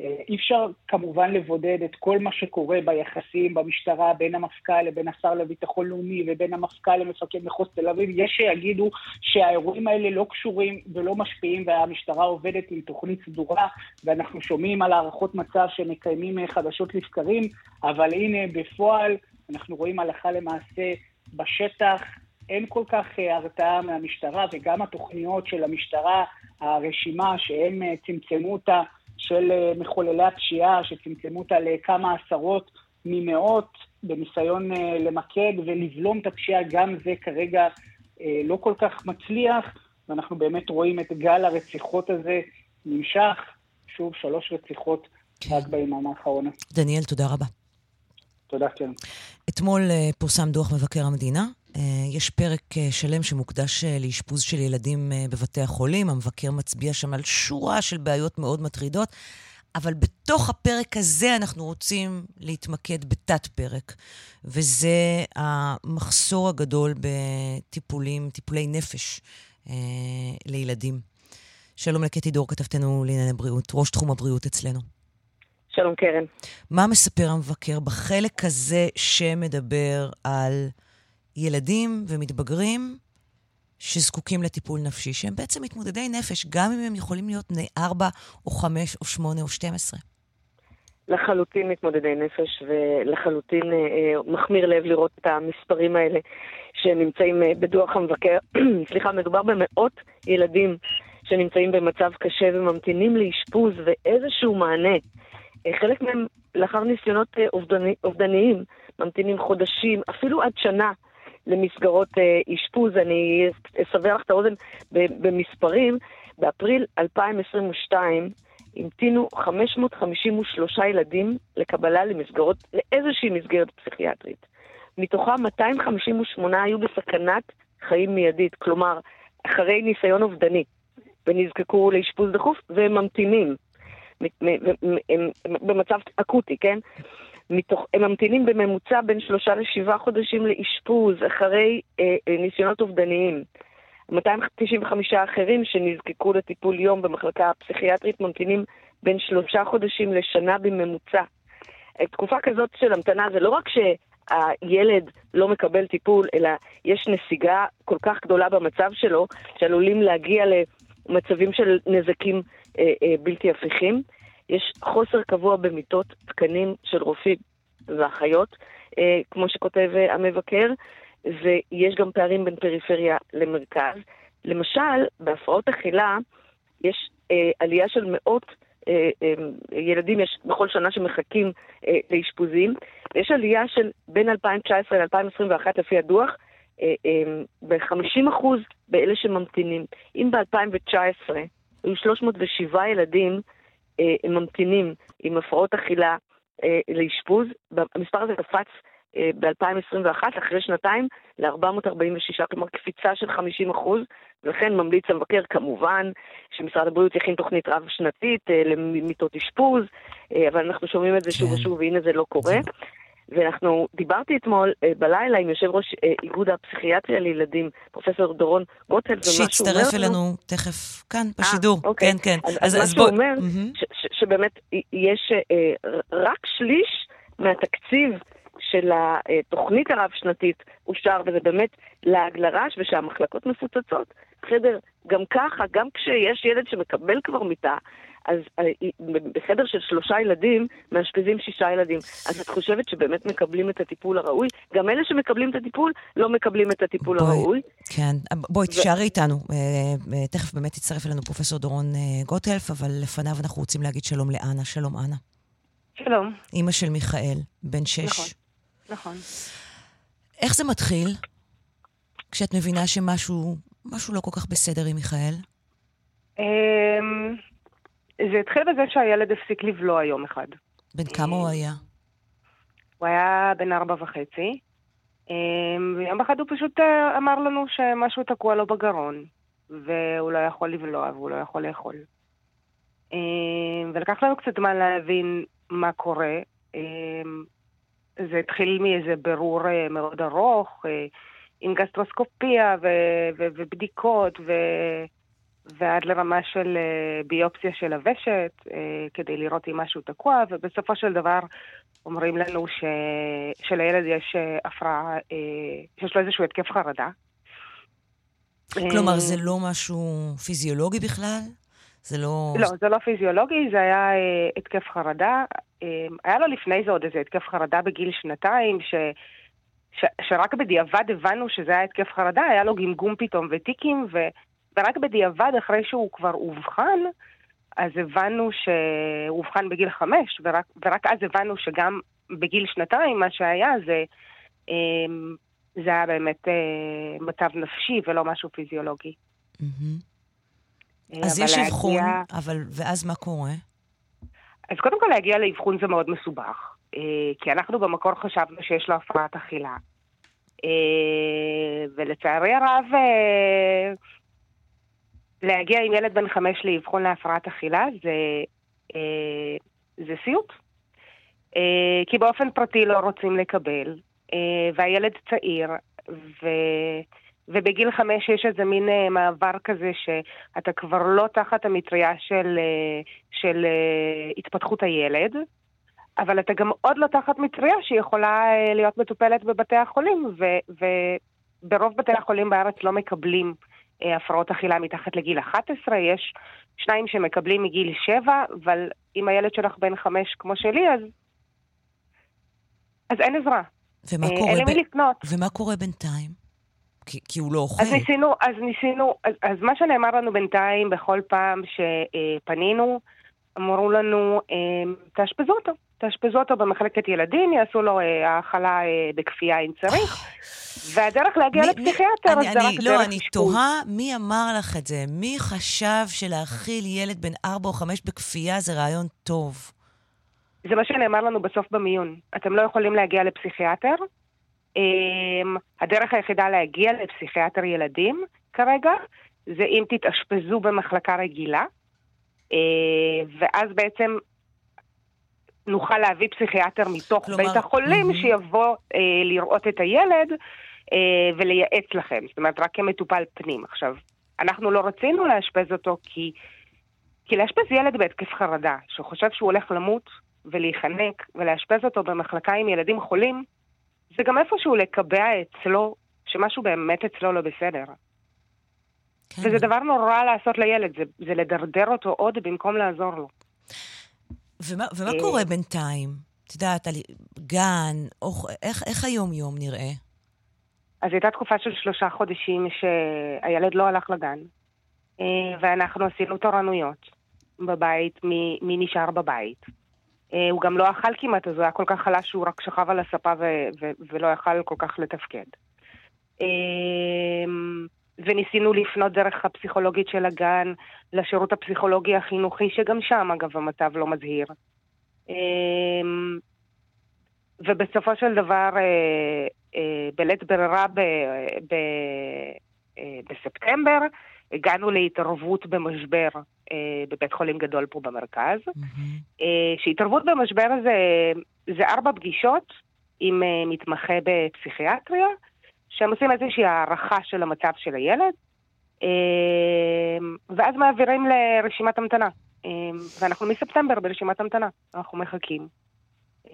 אי אפשר כמובן לבודד את כל מה שקורה ביחסים במשטרה בין המפכ"ל לבין השר לביטחון לאומי ובין המפכ"ל למפקד מחוז תל אביב. יש שיגידו שהאירועים האלה לא קשורים ולא משפיעים והמשטרה עובדת עם תוכנית סדורה ואנחנו שומעים על הערכות מצב שמקיימים חדשות לבקרים, אבל הנה בפועל אנחנו רואים הלכה למעשה בשטח אין כל כך הרתעה מהמשטרה וגם התוכניות של המשטרה, הרשימה שהם צמצמו אותה של אה, מחוללי הפשיעה, שצמצמו אותה לכמה עשרות ממאות, בניסיון אה, למקד ולבלום את הפשיעה, גם זה כרגע אה, לא כל כך מצליח, ואנחנו באמת רואים את גל הרציחות הזה נמשך, שוב, שלוש רציחות כן. רק ביממה האחרונה. דניאל, תודה רבה. תודה, כן. אתמול פורסם דוח מבקר המדינה, יש פרק אה, שלם שמוקדש אה, לאשפוז של ילדים בבתי החולים. המבקר מצביע שם על שורה של בעיות מאוד מטרידות, אבל בתוך הפרק הזה אנחנו רוצים להתמקד בתת-פרק, וזה המחסור הגדול בטיפולים, טיפולי נפש אה, לילדים. שלום לקטי דור, כתבתנו לענייני בריאות, ראש תחום הבריאות אצלנו. שלום קרן. מה מספר המבקר בחלק הזה שמדבר על ילדים ומתבגרים שזקוקים לטיפול נפשי, שהם בעצם מתמודדי נפש, גם אם הם יכולים להיות בני 4 או 5 או 8 או 12? לחלוטין מתמודדי נפש, ולחלוטין אה, מחמיר לב לראות את המספרים האלה שנמצאים אה, בדוח המבקר. סליחה, מדובר במאות ילדים שנמצאים במצב קשה וממתינים לאשפוז ואיזשהו מענה. אה, חלק מהם לאחר ניסיונות אה, אובדני, אובדניים, ממתינים חודשים, אפילו עד שנה, למסגרות אה, אשפוז. אני אסבר לך את האוזן במספרים. באפריל 2022 המתינו 553 ילדים לקבלה למסגרות, לאיזושהי מסגרת פסיכיאטרית. מתוכם 258 היו בסכנת חיים מיידית, כלומר, אחרי ניסיון אובדני, ונזקקו לאשפוז דחוף, והם ממתינים. הם במצב אקוטי, כן? מתוך, הם ממתינים בממוצע בין שלושה לשבעה חודשים לאשפוז אחרי אה, אה, ניסיונות אובדניים. 295 אחרים שנזקקו לטיפול יום במחלקה הפסיכיאטרית ממתינים בין שלושה חודשים לשנה בממוצע. תקופה כזאת של המתנה זה לא רק שהילד לא מקבל טיפול, אלא יש נסיגה כל כך גדולה במצב שלו, שעלולים להגיע למצבים של נזקים אה, אה, בלתי הפיכים. יש חוסר קבוע במיטות, תקנים של רופאים ואחיות, אה, כמו שכותב אה, המבקר. ויש גם פערים בין פריפריה למרכז. למשל, בהפרעות אכילה יש אה, עלייה של מאות אה, אה, ילדים, יש בכל שנה שמחכים אה, לאשפוזים, ויש עלייה של בין 2019 ל-2021 לפי הדוח, אה, אה, ב-50% באלה שממתינים. אם ב-2019 היו 307 ילדים ממתינים עם הפרעות אכילה אה, לאשפוז, המספר הזה קפץ אה, ב-2021, אחרי שנתיים, ל-446, כלומר קפיצה של 50 אחוז, ולכן ממליץ המבקר כמובן שמשרד הבריאות יכין תוכנית רב-שנתית אה, למיטות אשפוז, אה, אבל אנחנו שומעים את זה שוב כן. ושוב, והנה זה לא קורה. ואנחנו, דיברתי אתמול אה, בלילה עם יושב ראש אה, איגוד הפסיכיאטריה לילדים, פרופסור דורון גוטל, ומה שהוא אומר... שיצטרף אלינו תכף כאן אה, בשידור. 아, אוקיי. כן, כן. אז, אז, אז מה שהוא בוא... אומר, mm-hmm. ש, ש, שבאמת יש אה, רק שליש מהתקציב של התוכנית הרב-שנתית אושר, וזה באמת לעג לרש, ושהמחלקות מפוצצות. חדר, גם ככה, גם כשיש ילד שמקבל כבר מיטה, אז אה, בחדר של שלושה ילדים, מאשפזים שישה ילדים. אז את חושבת שבאמת מקבלים את הטיפול הראוי? גם אלה שמקבלים את הטיפול, לא מקבלים את הטיפול בואי, הראוי. כן, בואי, ו... תישארי איתנו. אה, אה, תכף באמת יצטרף אלינו פרופסור דורון גוטהלף, אבל לפניו אנחנו רוצים להגיד שלום לאנה. שלום, אנה. שלום. אימא של מיכאל, בן שש. נכון. נכון. איך זה מתחיל כשאת מבינה שמשהו משהו לא כל כך בסדר עם מיכאל? אמ, זה התחיל בזה שהילד הפסיק לבלוע יום אחד. בן כמה הוא היה? הוא היה בן ארבע וחצי. אמ, ויום אחד הוא פשוט אה, אמר לנו שמשהו תקוע לו בגרון, והוא לא יכול לבלוע והוא לא יכול לאכול. אמ, ולקח לנו קצת זמן להבין מה קורה. זה התחיל מאיזה בירור אה, מאוד ארוך, אה, עם גסטרוסקופיה ו- ו- ובדיקות, ו- ועד לרמה של אה, ביופסיה של הוושט, כדי לראות אם משהו תקוע, ובסופו של דבר אומרים לנו ש- שלילד יש הפרעה, שיש לו איזשהו התקף חרדה. כלומר, זה לא משהו פיזיולוגי בכלל? זה לא... לא, זה לא פיזיולוגי, זה היה אה, התקף חרדה. אה, היה לו לפני זה עוד איזה התקף חרדה בגיל שנתיים, ש, ש, שרק בדיעבד הבנו שזה היה התקף חרדה, היה לו גמגום פתאום וטיקים, ו, ורק בדיעבד, אחרי שהוא כבר אובחן, אז הבנו שהוא אובחן בגיל חמש, ורק, ורק אז הבנו שגם בגיל שנתיים מה שהיה זה... אה, זה היה באמת אה, מצב נפשי ולא משהו פיזיולוגי. Mm-hmm. אז יש אבחון, להגיע... אבל ואז מה קורה? אז קודם כל להגיע לאבחון זה מאוד מסובך, אה, כי אנחנו במקור חשבנו שיש לו הפרעת אכילה. ולצערי הרב, להגיע עם ילד בן חמש לאבחון להפרעת אכילה זה, זה סיוט. כי באופן פרטי לא רוצים לקבל, והילד צעיר, ו... ובגיל חמש יש איזה מין מעבר כזה שאתה כבר לא תחת המטריה של, של התפתחות הילד, אבל אתה גם עוד לא תחת מטריה שיכולה אה, להיות מטופלת בבתי החולים, ו- וברוב בתי החולים בארץ לא מקבלים אה, הפרעות אכילה מתחת לגיל 11, יש שניים שמקבלים מגיל 7, אבל אם הילד שלך בן 5 כמו שלי, אז, אז אין עזרה. ומה אה, קורה אין למי ב- לפנות. ומה קורה בינתיים? כי, כי הוא לא אוכל. אז ניסינו, אז ניסינו, אז, אז מה שנאמר לנו בינתיים בכל פעם שפנינו, אמרו לנו, אה, תאשפזו אותו, תאשפזו אותו במחלקת ילדים, יעשו לו אה, האכלה אה, בכפייה אם צריך, והדרך להגיע לפסיכיאטר אני, זה אני, רק לא, דרך אני אשפוז. תוהה מי אמר לך את זה. מי חשב שלהאכיל ילד בן ארבע או חמש בכפייה זה רעיון טוב? זה מה שנאמר לנו בסוף במיון. אתם לא יכולים להגיע לפסיכיאטר. אמ, הדרך היחידה להגיע לפסיכיאטר ילדים כרגע, זה אם תתאשפזו במחלקה רגילה, אה, ואז בעצם נוכל להביא פסיכיאטר מתוך כלומר, בית החולים מהמם. שיבוא אה, לראות את הילד אה, ולייעץ לכם. זאת אומרת, רק כמטופל פנים. עכשיו, אנחנו לא רצינו לאשפז אותו כי, כי לאשפז ילד בהתקף חרדה, שחושב שהוא הולך למות ולהיחנק, ולאשפז אותו במחלקה עם ילדים חולים, זה גם איפשהו לקבע אצלו שמשהו באמת אצלו לא בסדר. כן. וזה דבר נורא לעשות לילד, זה, זה לדרדר אותו עוד במקום לעזור לו. ומה, ומה אה, קורה בינתיים? את יודעת, גן, אוכ... איך, איך היום-יום נראה? אז הייתה תקופה של שלושה חודשים שהילד לא הלך לגן, אה, ואנחנו עשינו תורנויות בבית, מי, מי נשאר בבית. אה, הוא גם לא אכל כמעט, אז הוא היה כל כך חלש שהוא רק שכב על הספה ו- ו- ולא יכל כל כך לתפקד. וניסינו לפנות דרך הפסיכולוגית של הגן לשירות הפסיכולוגי החינוכי, שגם שם, אגב, המצב לא מזהיר. אה, ובסופו של דבר, אה, אה, בלית ברירה ב, ב, אה, בספטמבר, הגענו להתערבות במשבר בבית חולים גדול פה במרכז. שהתערבות במשבר זה, זה ארבע פגישות עם מתמחה בפסיכיאטריה, שהם עושים איזושהי הערכה של המצב של הילד, אה, ואז מעבירים לרשימת המתנה. אה, ואנחנו מספטמבר ברשימת המתנה, אנחנו מחכים.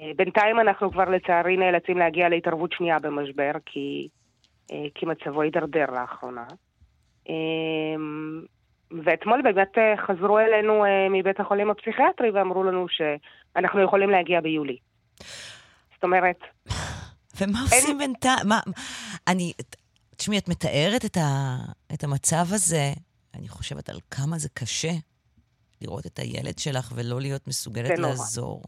אה, בינתיים אנחנו כבר לצערי נאלצים להגיע להתערבות שנייה במשבר, כי, אה, כי מצבו הידרדר לאחרונה. אה, ואתמול באמת אה, חזרו אלינו מבית החולים הפסיכיאטרי ואמרו לנו שאנחנו יכולים להגיע ביולי. זאת אומרת, ומה עושים בינתיים? מה, אני, תשמעי, את מתארת את, ה, את המצב הזה, אני חושבת על כמה זה קשה לראות את הילד שלך ולא להיות מסוגלת נורא. לעזור.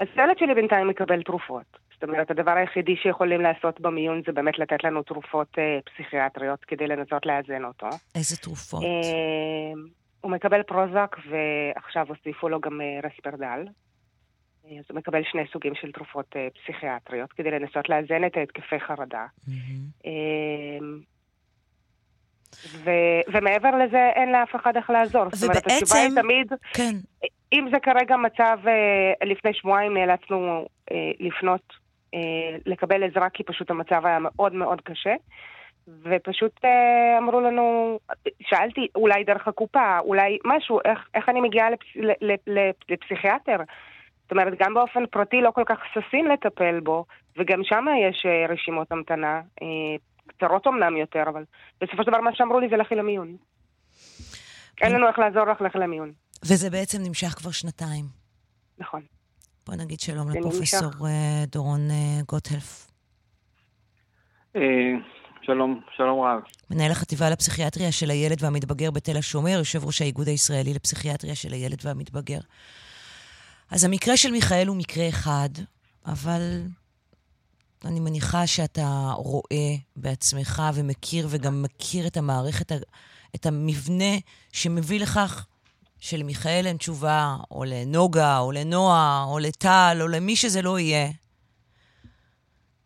אז הילד שלי בינתיים מקבל תרופות. זאת אומרת, הדבר היחידי שיכולים לעשות במיון זה באמת לתת לנו תרופות אה, פסיכיאטריות כדי לנסות לאזן אותו. איזה תרופות? אה, הוא מקבל פרוזק ועכשיו הוסיפו לו גם אה, רספרדל. אה, אז הוא מקבל שני סוגים של תרופות אה, פסיכיאטריות כדי לנסות לאזן את ההתקפי חרדה. אה, ו- ומעבר לזה אין לאף אחד איך לעזור. זאת אומרת, התשובה היא תמיד, כן. אם זה כרגע מצב, אה, לפני שבועיים נאלצנו לפנות, לקבל עזרה, כי פשוט המצב היה מאוד מאוד קשה. ופשוט אמרו לנו, שאלתי, אולי דרך הקופה, אולי משהו, איך, איך אני מגיעה לפס, לפ, לפ, לפסיכיאטר? זאת אומרת, גם באופן פרטי לא כל כך ששים לטפל בו, וגם שם יש אה, רשימות המתנה, אה, קצרות אמנם יותר, אבל בסופו של דבר מה שאמרו לי זה לכי למיון. אין לנו איך לעזור לך, לכי למיון. וזה בעצם נמשך כבר שנתיים. נכון. בוא נגיד שלום לפרופסור נמשך. אה, דורון גוטהלף, שלום, שלום רב. מנהל החטיבה לפסיכיאטריה של הילד והמתבגר בתל השומר, יושב ראש האיגוד הישראלי לפסיכיאטריה של הילד והמתבגר. אז המקרה של מיכאל הוא מקרה אחד, אבל אני מניחה שאתה רואה בעצמך ומכיר וגם מכיר את המערכת, את המבנה שמביא לכך שלמיכאל אין תשובה, או לנוגה, או לנועה, או לטל, או למי שזה לא יהיה.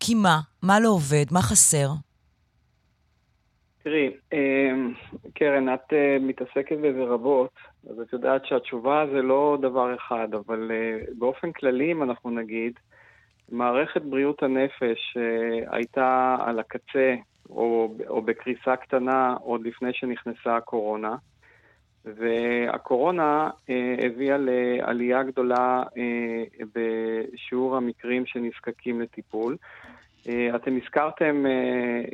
כי מה? מה לא עובד? מה חסר? תראי, אה, קרן, את אה, מתעסקת בזה רבות, אז את יודעת שהתשובה זה לא דבר אחד, אבל אה, באופן כללי, אם אנחנו נגיד, מערכת בריאות הנפש אה, הייתה על הקצה או, או בקריסה קטנה עוד לפני שנכנסה הקורונה, והקורונה אה, הביאה לעלייה גדולה אה, בשיעור המקרים שנזקקים לטיפול. אה, אתם הזכרתם אה,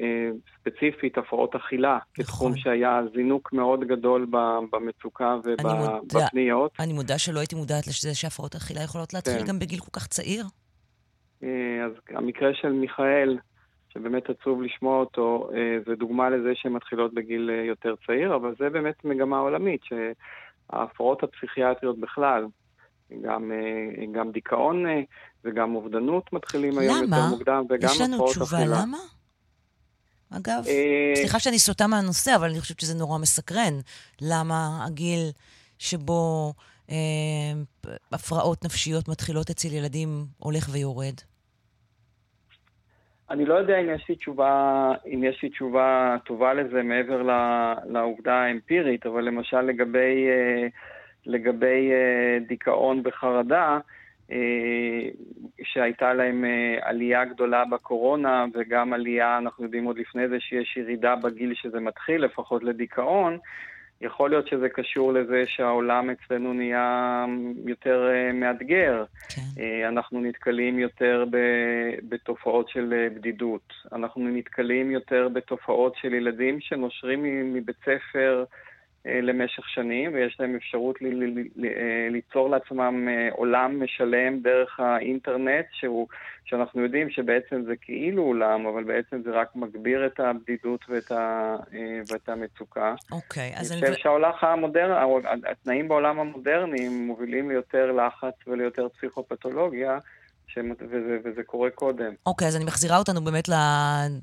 אה, ספציפית הפרעות אכילה, כתחום נכון. שהיה זינוק מאוד גדול במצוקה ובפניות. אני מודה שלא הייתי מודעת לזה שהפרעות אכילה יכולות להתחיל כן. גם בגיל כל כך צעיר. אז המקרה של מיכאל, שבאמת עצוב לשמוע אותו, זה דוגמה לזה שהן מתחילות בגיל יותר צעיר, אבל זה באמת מגמה עולמית, שההפרעות הפסיכיאטריות בכלל, גם, גם דיכאון וגם אובדנות מתחילים היום למה? יותר מוקדם, וגם יש לנו הפרעות תשובה אכילה. למה? אגב, אה, סליחה שאני סוטה מהנושא, אבל אני חושבת שזה נורא מסקרן. למה הגיל שבו אה, הפרעות נפשיות מתחילות אצל ילדים הולך ויורד? אני לא יודע אם יש לי תשובה, אם יש לי תשובה טובה לזה מעבר ל- לעובדה האמפירית, אבל למשל לגבי, אה, לגבי אה, דיכאון וחרדה, שהייתה להם אה, עלייה גדולה בקורונה וגם עלייה, אנחנו יודעים עוד לפני זה שיש ירידה בגיל שזה מתחיל, לפחות לדיכאון, יכול להיות שזה קשור לזה שהעולם אצלנו נהיה יותר אה, מאתגר. אה, אנחנו נתקלים יותר ב- בתופעות של אה, בדידות. אנחנו נתקלים יותר בתופעות של ילדים שנושרים מבית ספר אה, למשך שנים, ויש להם אפשרות ל- ל- ל- אה, ליצור לעצמם אה, עולם משלם דרך האינטרנט, שהוא, שאנחנו יודעים שבעצם זה כאילו עולם, אבל בעצם זה רק מגביר את הבדידות ואת, ה, אה, ואת המצוקה. אוקיי, אז אני אני... חושב שהעולם המודרני, התנאים בעולם המודרני מובילים ליותר לחץ וליותר פסיכופתולוגיה, שמ- וזה, וזה קורה קודם. אוקיי, אז אני מחזירה אותנו באמת ל-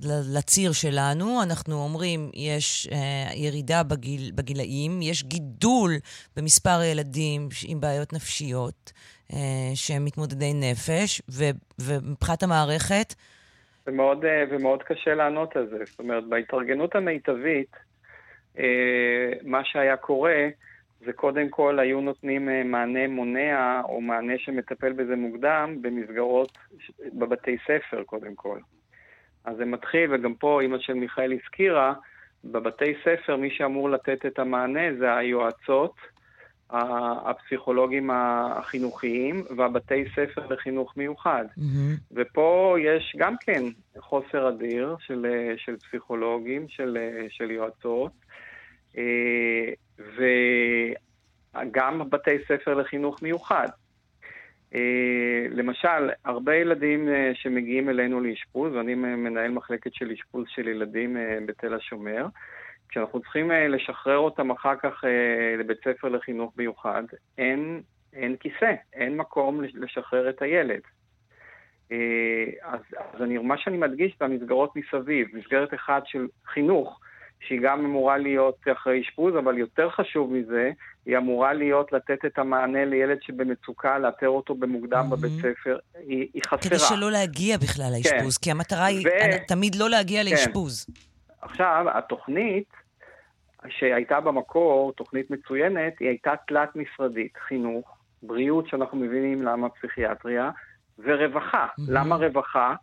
ל- לציר שלנו. אנחנו אומרים, יש אה, ירידה בגיל, בגילאים, יש גידול במספר הילדים ש- עם בעיות נפשיות אה, שהם מתמודדי נפש, ו, ומבחינת המערכת, ומאוד, אה, ומאוד קשה לענות על זה. זאת אומרת, בהתארגנות המיטבית, אה, מה שהיה קורה, זה קודם כל היו נותנים אה, מענה מונע, או מענה שמטפל בזה מוקדם, במסגרות, בבתי ספר קודם כל. אז זה מתחיל, וגם פה אימא של מיכאל הזכירה, בבתי ספר מי שאמור לתת את המענה זה היועצות, הפסיכולוגים החינוכיים והבתי ספר לחינוך מיוחד. ופה יש גם כן חוסר אדיר של, אה, של פסיכולוגים, של, אה, של יועצות, וגם בתי ספר לחינוך מיוחד. אה, למשל, הרבה ילדים אה, שמגיעים אלינו לאשפוז, ואני מנהל מחלקת של אשפוז של ילדים אה, בתל השומר, כשאנחנו צריכים אה, לשחרר אותם אחר כך אה, לבית ספר לחינוך מיוחד, אין, אין כיסא, אין מקום לש- לשחרר את הילד. אה, אז, אז אני, מה שאני מדגיש זה המסגרות מסביב, מסגרת אחת של חינוך, שהיא גם אמורה להיות אחרי אשפוז, אבל יותר חשוב מזה, היא אמורה להיות לתת את המענה לילד שבמצוקה, לאתר אותו במוקדם בבית ספר, היא, היא חסרה. כדי שלא להגיע בכלל לאשפוז, כי המטרה היא ו- תמיד לא להגיע כן. לאשפוז. עכשיו, התוכנית שהייתה במקור, תוכנית מצוינת, היא הייתה תלת-משרדית, חינוך, בריאות, שאנחנו מבינים למה פסיכיאטריה, ורווחה. למה רווחה?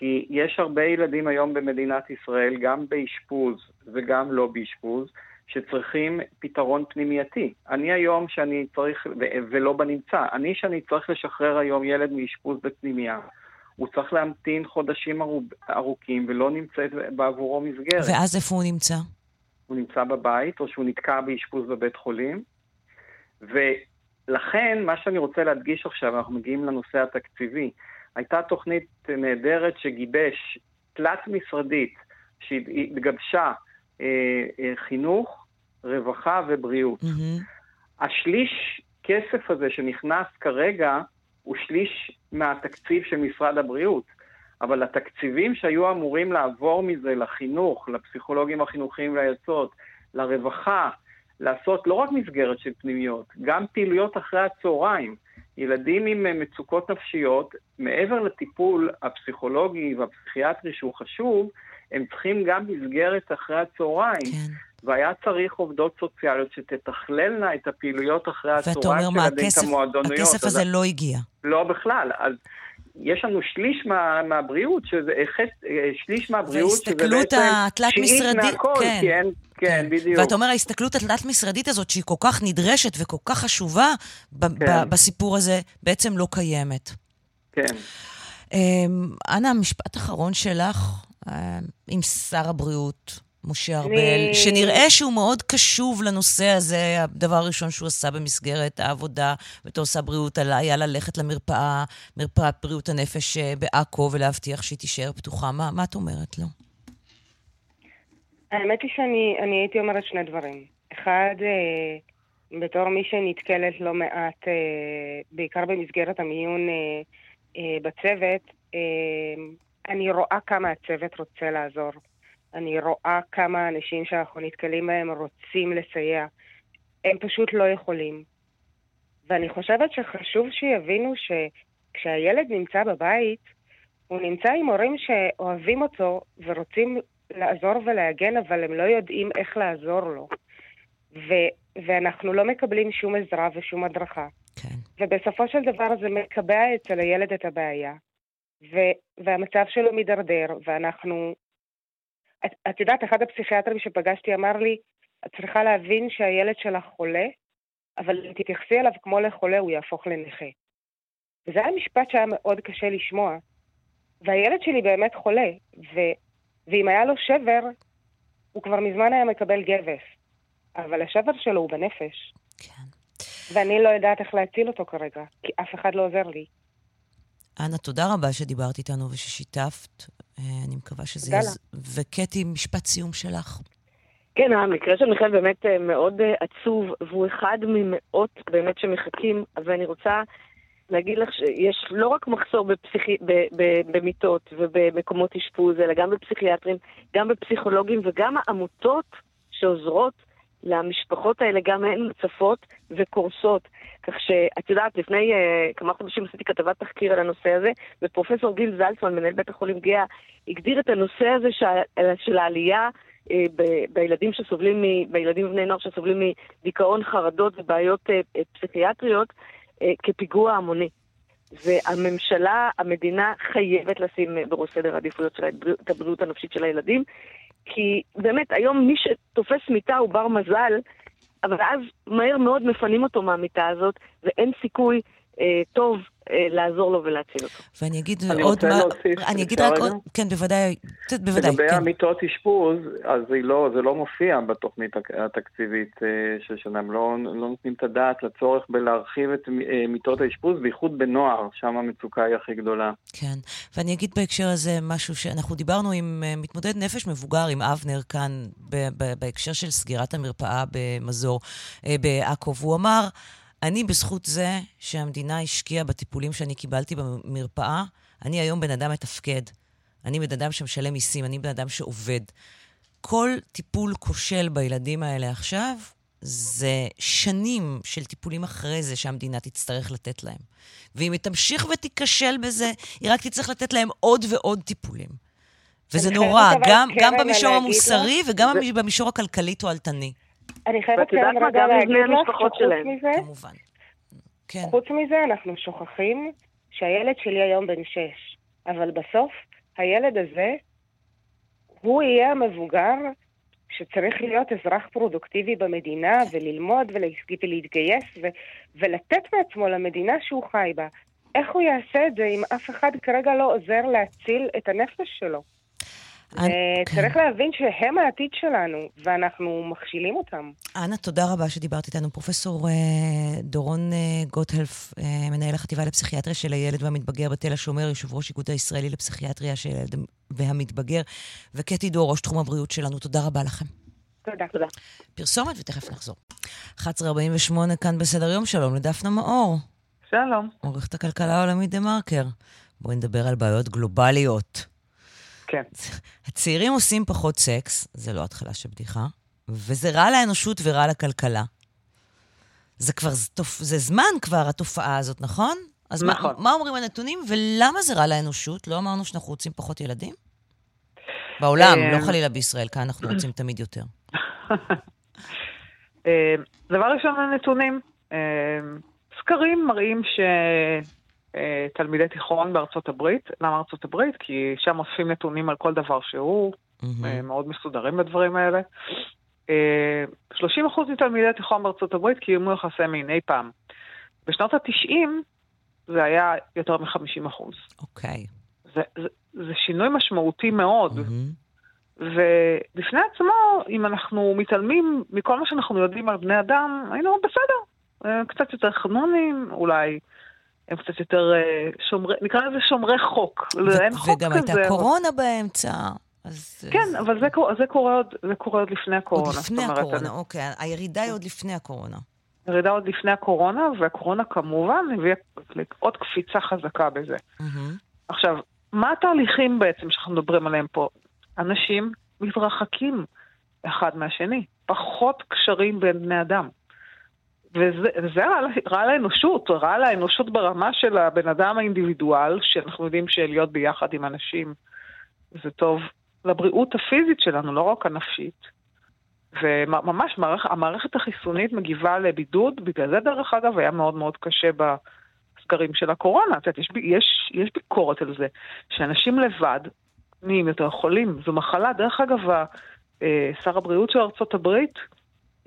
כי יש הרבה ילדים היום במדינת ישראל, גם באשפוז וגם לא באשפוז, שצריכים פתרון פנימייתי. אני היום שאני צריך, ולא בנמצא, אני שאני צריך לשחרר היום ילד מאשפוז בפנימייה, הוא צריך להמתין חודשים ארוב- ארוכים ולא נמצאת בעבורו מסגרת. ואז איפה הוא נמצא? הוא נמצא בבית, או שהוא נתקע באשפוז בבית חולים. ולכן, מה שאני רוצה להדגיש עכשיו, אנחנו מגיעים לנושא התקציבי. הייתה תוכנית נהדרת שגיבש, תלת-משרדית, שהתגבשה אה, אה, חינוך, רווחה ובריאות. השליש כסף הזה שנכנס כרגע הוא שליש מהתקציב של משרד הבריאות. אבל התקציבים שהיו אמורים לעבור מזה לחינוך, לפסיכולוגים החינוכיים והיוצאות, לרווחה, לעשות לא רק מסגרת של פנימיות, גם פעילויות אחרי הצהריים. ילדים עם אה, מצוקות נפשיות, מעבר לטיפול הפסיכולוגי והפסיכיאטרי שהוא חשוב, הם צריכים גם מסגרת אחרי הצהריים. כן. והיה צריך עובדות סוציאליות שתתכללנה את הפעילויות אחרי ואתה הצהריים אומר, מה, של ילדים, את הכסף, המועדוניות. הכסף אז הזה לא הגיע. לא בכלל. אז יש לנו שליש מה, מהבריאות, שזה חצ... שליש מהבריאות, שזה בעצם התלת-משרדית, מהכל, כן. כי אין, כן, בדיוק. ואתה אומר, ההסתכלות התלת-משרדית הזאת, שהיא כל כך נדרשת וכל כך חשובה כן. בסיפור הזה, בעצם לא קיימת. כן. אמ, אנה, משפט אחרון שלך אמ, עם שר הבריאות, משה ארבל, אני- שנראה שהוא מאוד קשוב לנושא הזה. הדבר הראשון שהוא עשה במסגרת העבודה בתור שר בריאות עלה- היה ללכת למרפאה, מרפאת בריאות הנפש אה, בעכו, ולהבטיח שהיא תישאר פתוחה. מה, מה את אומרת לו? האמת היא שאני אני הייתי אומרת שני דברים. אחד, אה, בתור מי שנתקלת לא מעט, אה, בעיקר במסגרת המיון אה, אה, בצוות, אה, אני רואה כמה הצוות רוצה לעזור. אני רואה כמה אנשים שאנחנו נתקלים בהם רוצים לסייע. הם פשוט לא יכולים. ואני חושבת שחשוב שיבינו שכשהילד נמצא בבית, הוא נמצא עם הורים שאוהבים אותו ורוצים לעזור ולהגן, אבל הם לא יודעים איך לעזור לו. ו- ואנחנו לא מקבלים שום עזרה ושום הדרכה. כן. ובסופו של דבר זה מקבע אצל הילד את הבעיה. ו- והמצב שלו מידרדר, ואנחנו... את, את יודעת, אחד הפסיכיאטרים שפגשתי אמר לי, את צריכה להבין שהילד שלך חולה, אבל אם תתייחסי אליו כמו לחולה, הוא יהפוך לנכה. וזה היה משפט שהיה מאוד קשה לשמוע. והילד שלי באמת חולה, ו- ואם היה לו שבר, הוא כבר מזמן היה מקבל גבס. אבל השבר שלו הוא בנפש. כן. ואני לא יודעת איך להציל אותו כרגע, כי אף אחד לא עוזר לי. אנה, תודה רבה שדיברת איתנו וששיתפת. אה, אני מקווה שזה... יעז- וקטי, משפט סיום שלך. כן, המקרה של מיכאל באמת אה, מאוד אה, עצוב, והוא אחד ממאות באמת שמחכים, ואני רוצה להגיד לך שיש לא רק מחסור בפסיכי, ב, ב, במיטות ובמקומות אשפוז, אלא גם בפסיכיאטרים, גם בפסיכולוגים וגם העמותות שעוזרות למשפחות האלה, גם הן מוצפות וקורסות. כך שאת יודעת, לפני uh, כמה חודשים עשיתי כתבת תחקיר על הנושא הזה, ופרופסור גיל זלצמן, מנהל בית החולים גאה, הגדיר את הנושא הזה של, של העלייה אה, ב- בילדים שסובלים, מ- בילדים ובני נוער שסובלים מדיכאון, חרדות ובעיות אה, אה, פסיכיאטריות אה, כפיגוע המוני. והממשלה, המדינה חייבת לשים בראש סדר העדיפויות שלה את בריאות- את הבריאות הנפשית של הילדים, כי באמת, היום מי שתופס מיטה הוא בר מזל, אבל אז מהר מאוד מפנים אותו מהמיטה הזאת, ואין סיכוי טוב אה, לעזור לו ולהציל אותו. ואני אגיד אני עוד רוצה מה... להוסיף, אני אגיד רק? עוד... כן, בוודאי. בוודאי, לגבי כן. המיטות אשפוז, אז לא, זה לא מופיע בתוכנית התקציבית אה, של שנה. הם לא, לא נותנים את הדעת לצורך בלהרחיב את אה, מיטות האשפוז, בייחוד בנוער, שם המצוקה היא הכי גדולה. כן, ואני אגיד בהקשר הזה משהו שאנחנו דיברנו עם אה, מתמודד נפש מבוגר, עם אבנר כאן, בהקשר של סגירת המרפאה במזור אה, בעכו, והוא אמר, אני בזכות זה שהמדינה השקיעה בטיפולים שאני קיבלתי במרפאה, אני היום בן אדם מתפקד. אני בן אדם שמשלם מיסים, אני בן אדם שעובד. כל טיפול כושל בילדים האלה עכשיו, זה שנים של טיפולים אחרי זה שהמדינה תצטרך לתת להם. ואם היא תמשיך ותיכשל בזה, היא רק תצטרך לתת להם עוד ועוד טיפולים. וזה נורא, גם, גם במישור המוסרי לך, וגם זה- במישור הכלכלי-תועלתני. אני חייבת מה? רגע להגיד לך שחוץ. מזה, כמובן. כן. חוץ מזה אנחנו שוכחים שהילד שלי היום בן שש, אבל בסוף הילד הזה, הוא יהיה המבוגר שצריך להיות אזרח פרודוקטיבי במדינה וללמוד ולה- ולהתגייס ו- ולתת מעצמו למדינה שהוא חי בה. איך הוא יעשה את זה אם אף אחד כרגע לא עוזר להציל את הנפש שלו? אני- צריך להבין שהם העתיד שלנו, ואנחנו מכשילים אותם. אנה, תודה רבה שדיברת איתנו. פרופסור אה, דורון אה, גוטהלף, אה, מנהל החטיבה לפסיכיאטריה של הילד והמתבגר בתל השומר, יושב ראש איגוד הישראלי לפסיכיאטריה של הילד והמתבגר, וקטי דור, ראש תחום הבריאות שלנו. תודה רבה לכם. תודה. תודה. פרסומת ותכף נחזור. 1148 כאן בסדר יום, שלום לדפנה מאור. שלום. עורכת הכלכלה העולמית דה מרקר. בואי נדבר על בעיות גלובליות. כן. הצעירים עושים פחות סקס, זה לא התחלה של בדיחה, וזה רע לאנושות ורע לכלכלה. זה כבר, זה. זה זמן כבר, התופעה הזאת, נכון? אז נכון. מה, מה אומרים הנתונים, ולמה זה רע לאנושות? לא אמרנו שאנחנו רוצים פחות ילדים? בעולם, לא חלילה בישראל, כאן אנחנו רוצים תמיד יותר. אה, דבר ראשון, הנתונים. אה, סקרים מראים אה, תלמידי תיכון בארצות הברית. למה ארצות הברית? כי שם אוספים נתונים על כל דבר שהוא, אה, מאוד מסודרים בדברים האלה. אה, 30% מתלמידי תיכון בארצות הברית קיימו יחסי מין אי פעם. בשנות ה-90 זה היה יותר מ-50%. אוקיי. זה, זה, זה שינוי משמעותי מאוד. ובפני עצמו, אם אנחנו מתעלמים מכל מה שאנחנו יודעים על בני אדם, היינו בסדר. אה, קצת יותר חנונים, אולי הם קצת יותר אה, שומרי, נקרא לזה שומרי חוק. אין חוק וגם כזה. הייתה קורונה באמצע. אז... כן, אבל זה, זה, קורה עוד, זה קורה עוד לפני הקורונה. עוד לפני אומרת, הקורונה, אני- אוקיי. הירידה היא עוד לפני הקורונה. ירידה עוד לפני הקורונה, והקורונה כמובן הביאה עוד קפיצה חזקה בזה. עכשיו, מה התהליכים בעצם שאנחנו מדברים עליהם פה? אנשים מתרחקים אחד מהשני, פחות קשרים בין בני אדם. וזה, רע, רע לאנושות, רע לאנושות ברמה של הבן אדם האינדיבידואל, שאנחנו יודעים שלהיות ביחד עם אנשים זה טוב לבריאות הפיזית שלנו, לא רק הנפשית. וממש מערכ, המערכת החיסונית מגיבה לבידוד, בגלל זה דרך אגב היה מאוד מאוד קשה בסגרים של הקורונה. את יודעת, יש, יש, יש ביקורת על זה, שאנשים לבד נהיים יותר חולים. זו מחלה, דרך אגב, אה, שר הבריאות של ארצות הברית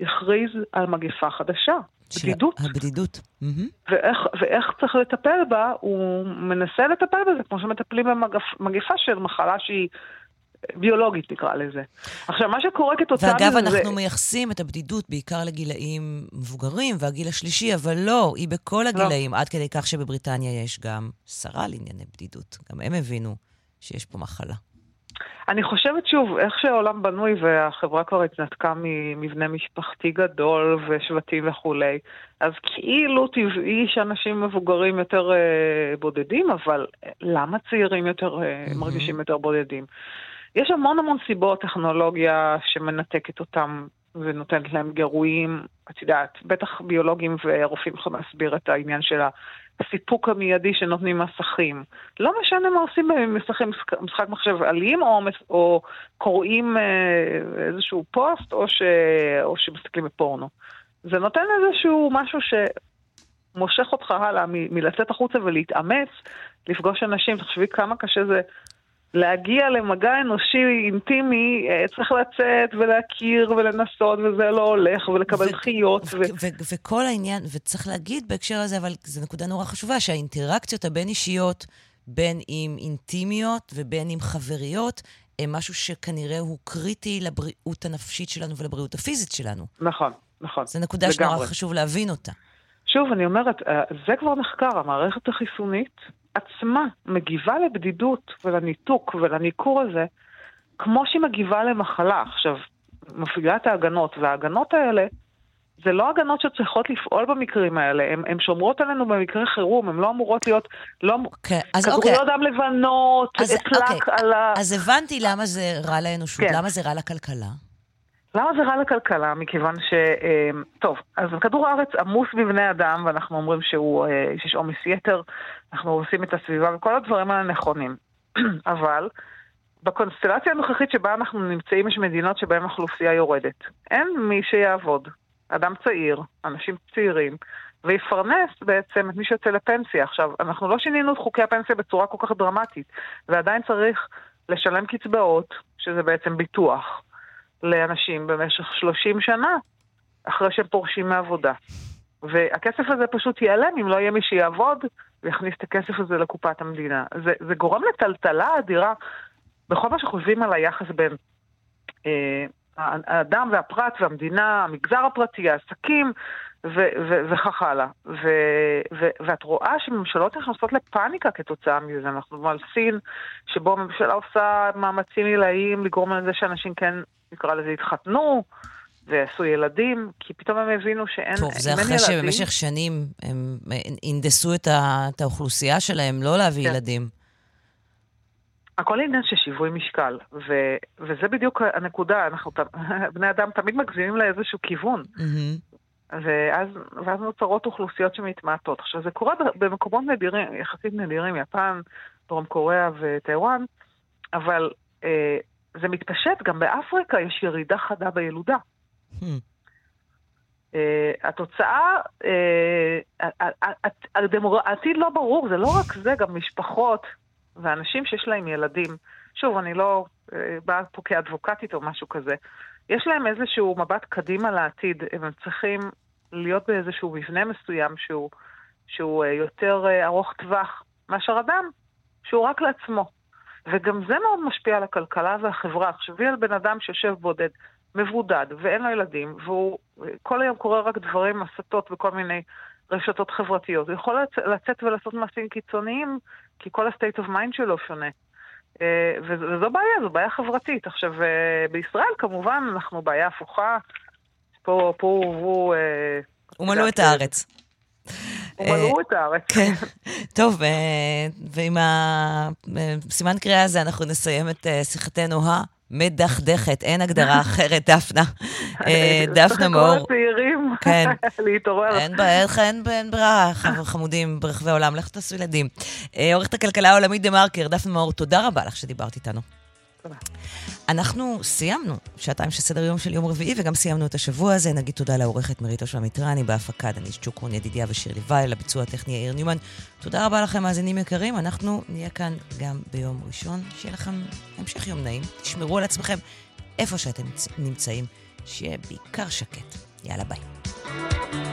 הכריז על מגפה חדשה, בדידות. הבדידות. מהמם. ואיך, ואיך צריך לטפל בה, הוא מנסה לטפל בזה, כמו שמטפלים במגפה של מחלה שהיא ביולוגית, נקרא לזה. עכשיו, מה שקורה כתוצאה ואגב, מזה... זה- אנחנו מייחסים את הבדידות בעיקר לגילאים מבוגרים והגיל השלישי, אבל לא, היא בכל הגילאים, עד כדי כך שבבריטניה יש גם שרה לענייני בדידות. גם הם הבינו שיש פה מחלה. אני חושבת שוב, איך שהעולם בנוי והחברה כבר התנתקה ממבנה משפחתי גדול ושבטים וכולי, אז כאילו טבעי שאנשים מבוגרים יותר אה, בודדים, אבל למה צעירים יותר אה, מרגישים יותר בודדים? יש המון המון סיבות, טכנולוגיה שמנתקת אותם ונותנת להם גירויים, את יודעת, בטח ביולוגים ורופאים יכולים להסביר את העניין של הסיפוק המיידי שנותנים מסכים. לא משנה מה עושים בהם, משחקים משחק- מחשב אלים, או, או קוראים אה, איזשהו פוסט, או, ש, או שמסתכלים בפורנו. זה נותן איזשהו משהו שמושך אותך הלאה מלצאת החוצה ולהתאמץ, לפגוש אנשים. תחשבי כמה קשה זה להגיע למגע אנושי אינטימי, אה, צריך לצאת ולהכיר ולנסות, וזה לא הולך, ולקבל דחיות. ו... ו- וכל העניין, וצריך להגיד בהקשר הזה, אבל זו נקודה נורא חשובה, שהאינטראקציות הבין-אישיות, בין אם אינטימיות ובין אם חבריות, הם משהו שכנראה הוא קריטי לבריאות הנפשית שלנו ולבריאות הפיזית שלנו. נכון, נכון. זו נקודה שנורא. חשוב להבין אותה. שוב, אני אומרת, אה, זה כבר נחקר, המערכת החיסונית עצמה מגיבה לבדידות ולניתוק ולניכור הזה, כמו שהיא מגיבה למחלה. עכשיו, מפעילה את ההגנות, וההגנות האלה, זה לא הגנות שצריכות לפעול במקרים האלה, הן שומרות עלינו במקרי חירום, הן לא אמורות להיות, לא, כן, אז כדוריות אוקיי. דם לבנות, אז, פלק אוקיי, על ה... אז הבנתי למה זה רע לאנושות, כן. למה זה רע לכלכלה. למה זה רע לכלכלה? מכיוון ש... אה, טוב, אז כדור הארץ עמוס בבני אדם, ואנחנו אומרים שהוא, אה, שיש עומס יתר, אנחנו הורסים את הסביבה, וכל הדברים האלה נכונים. אבל בקונסטלציה הנוכחית שבה אנחנו נמצאים, יש מדינות שבהן האוכלוסייה יורדת. אין מי שיעבוד. אדם צעיר, אנשים צעירים, ויפרנס בעצם את מי שיוצא לפנסיה. עכשיו, אנחנו לא שינינו את חוקי הפנסיה בצורה כל כך דרמטית, ועדיין צריך לשלם קצבאות, שזה בעצם ביטוח. לאנשים במשך 30 שנה אחרי שהם פורשים מעבודה. והכסף הזה פשוט ייעלם אם לא יהיה מי שיעבוד ויכניס את הכסף הזה לקופת המדינה. זה, זה גורם לטלטלה אדירה בכל מה שחושבים על היחס בין אה, האדם והפרט והמדינה, המגזר הפרטי, העסקים ו- ו- וכך הלאה. ו- ו- ואת רואה שממשלות נכנסות לפאניקה כתוצאה מזה. אנחנו על סין, שבו הממשלה עושה מאמצים עילאיים לגרום לזה שאנשים כן, נקרא לזה, יתחתנו ויעשו ילדים, כי פתאום הם הבינו שאין טוב, זה אחרי ילדים- שבמשך שנים הם הנדסו את, ה, את האוכלוסייה שלהם לא להביא כן. ילדים. הכל עניין של שיווי משקל, ו- וזה בדיוק הנקודה, אנחנו, בני אדם תמיד מגזימים לאיזשהו כיוון. מהמם. ואז, ואז נוצרות אוכלוסיות שמתמעטות. עכשיו, זה קורה במקומות נדירים, יחסית נדירים, יפן, דרום קוריאה וטיוואן, אבל אה, זה מתפשט, גם באפריקה יש ירידה חדה בילודה. Hmm. Uh, התוצאה, uh, העתיד לא ברור, זה לא רק זה, גם משפחות ואנשים שיש להם ילדים. שוב, אני לא uh, באה פה כאדבוקטית או משהו כזה. יש להם איזשהו מבט קדימה לעתיד, הם צריכים להיות באיזשהו מבנה מסוים שהוא, שהוא יותר ארוך טווח מאשר אדם שהוא רק לעצמו. וגם זה מאוד משפיע על הכלכלה והחברה. תחשבי על בן אדם שיושב בודד, מבודד, ואין לו ילדים, והוא כל היום קורא רק דברים, הסתות וכל מיני רשתות חברתיות. הוא יכול לצ- לצאת ולעשות מעשים קיצוניים, כי כל ה-state of mind שלו שונה. אה, וזו בעיה, זו בעיה חברתית. עכשיו, אה, בישראל כמובן אנחנו בעיה הפוכה. פה, פה הוא... הוא מלאו את הארץ. ומלאו את הארץ. כן. טוב, ועם הסימן קריאה הזה אנחנו נסיים את שיחתנו המדכדכת. אין הגדרה אחרת, דפנה. דפנה מאור. כל הצעירים כן. להתעורר. אין ברירה, חמודים ברחבי העולם, לכו תעשו ילדים. עורכת הכלכלה העולמית דה מרקר, דפנה מאור, תודה רבה לך שדיברת איתנו. תודה. אנחנו סיימנו שעתיים של סדר יום של יום רביעי, וגם סיימנו את השבוע הזה. נגיד תודה לעורכת מריטו של המיטרני, בהפקה דניס צ'וקרון, ידידיה ושירלי וייל, לביצוע הטכני יאיר ניומן. תודה רבה לכם, מאזינים יקרים. אנחנו נהיה כאן גם ביום ראשון. שיהיה לכם המשך יום נעים. תשמרו על עצמכם איפה שאתם נמצאים. שיהיה בעיקר שקט. יאללה, ביי.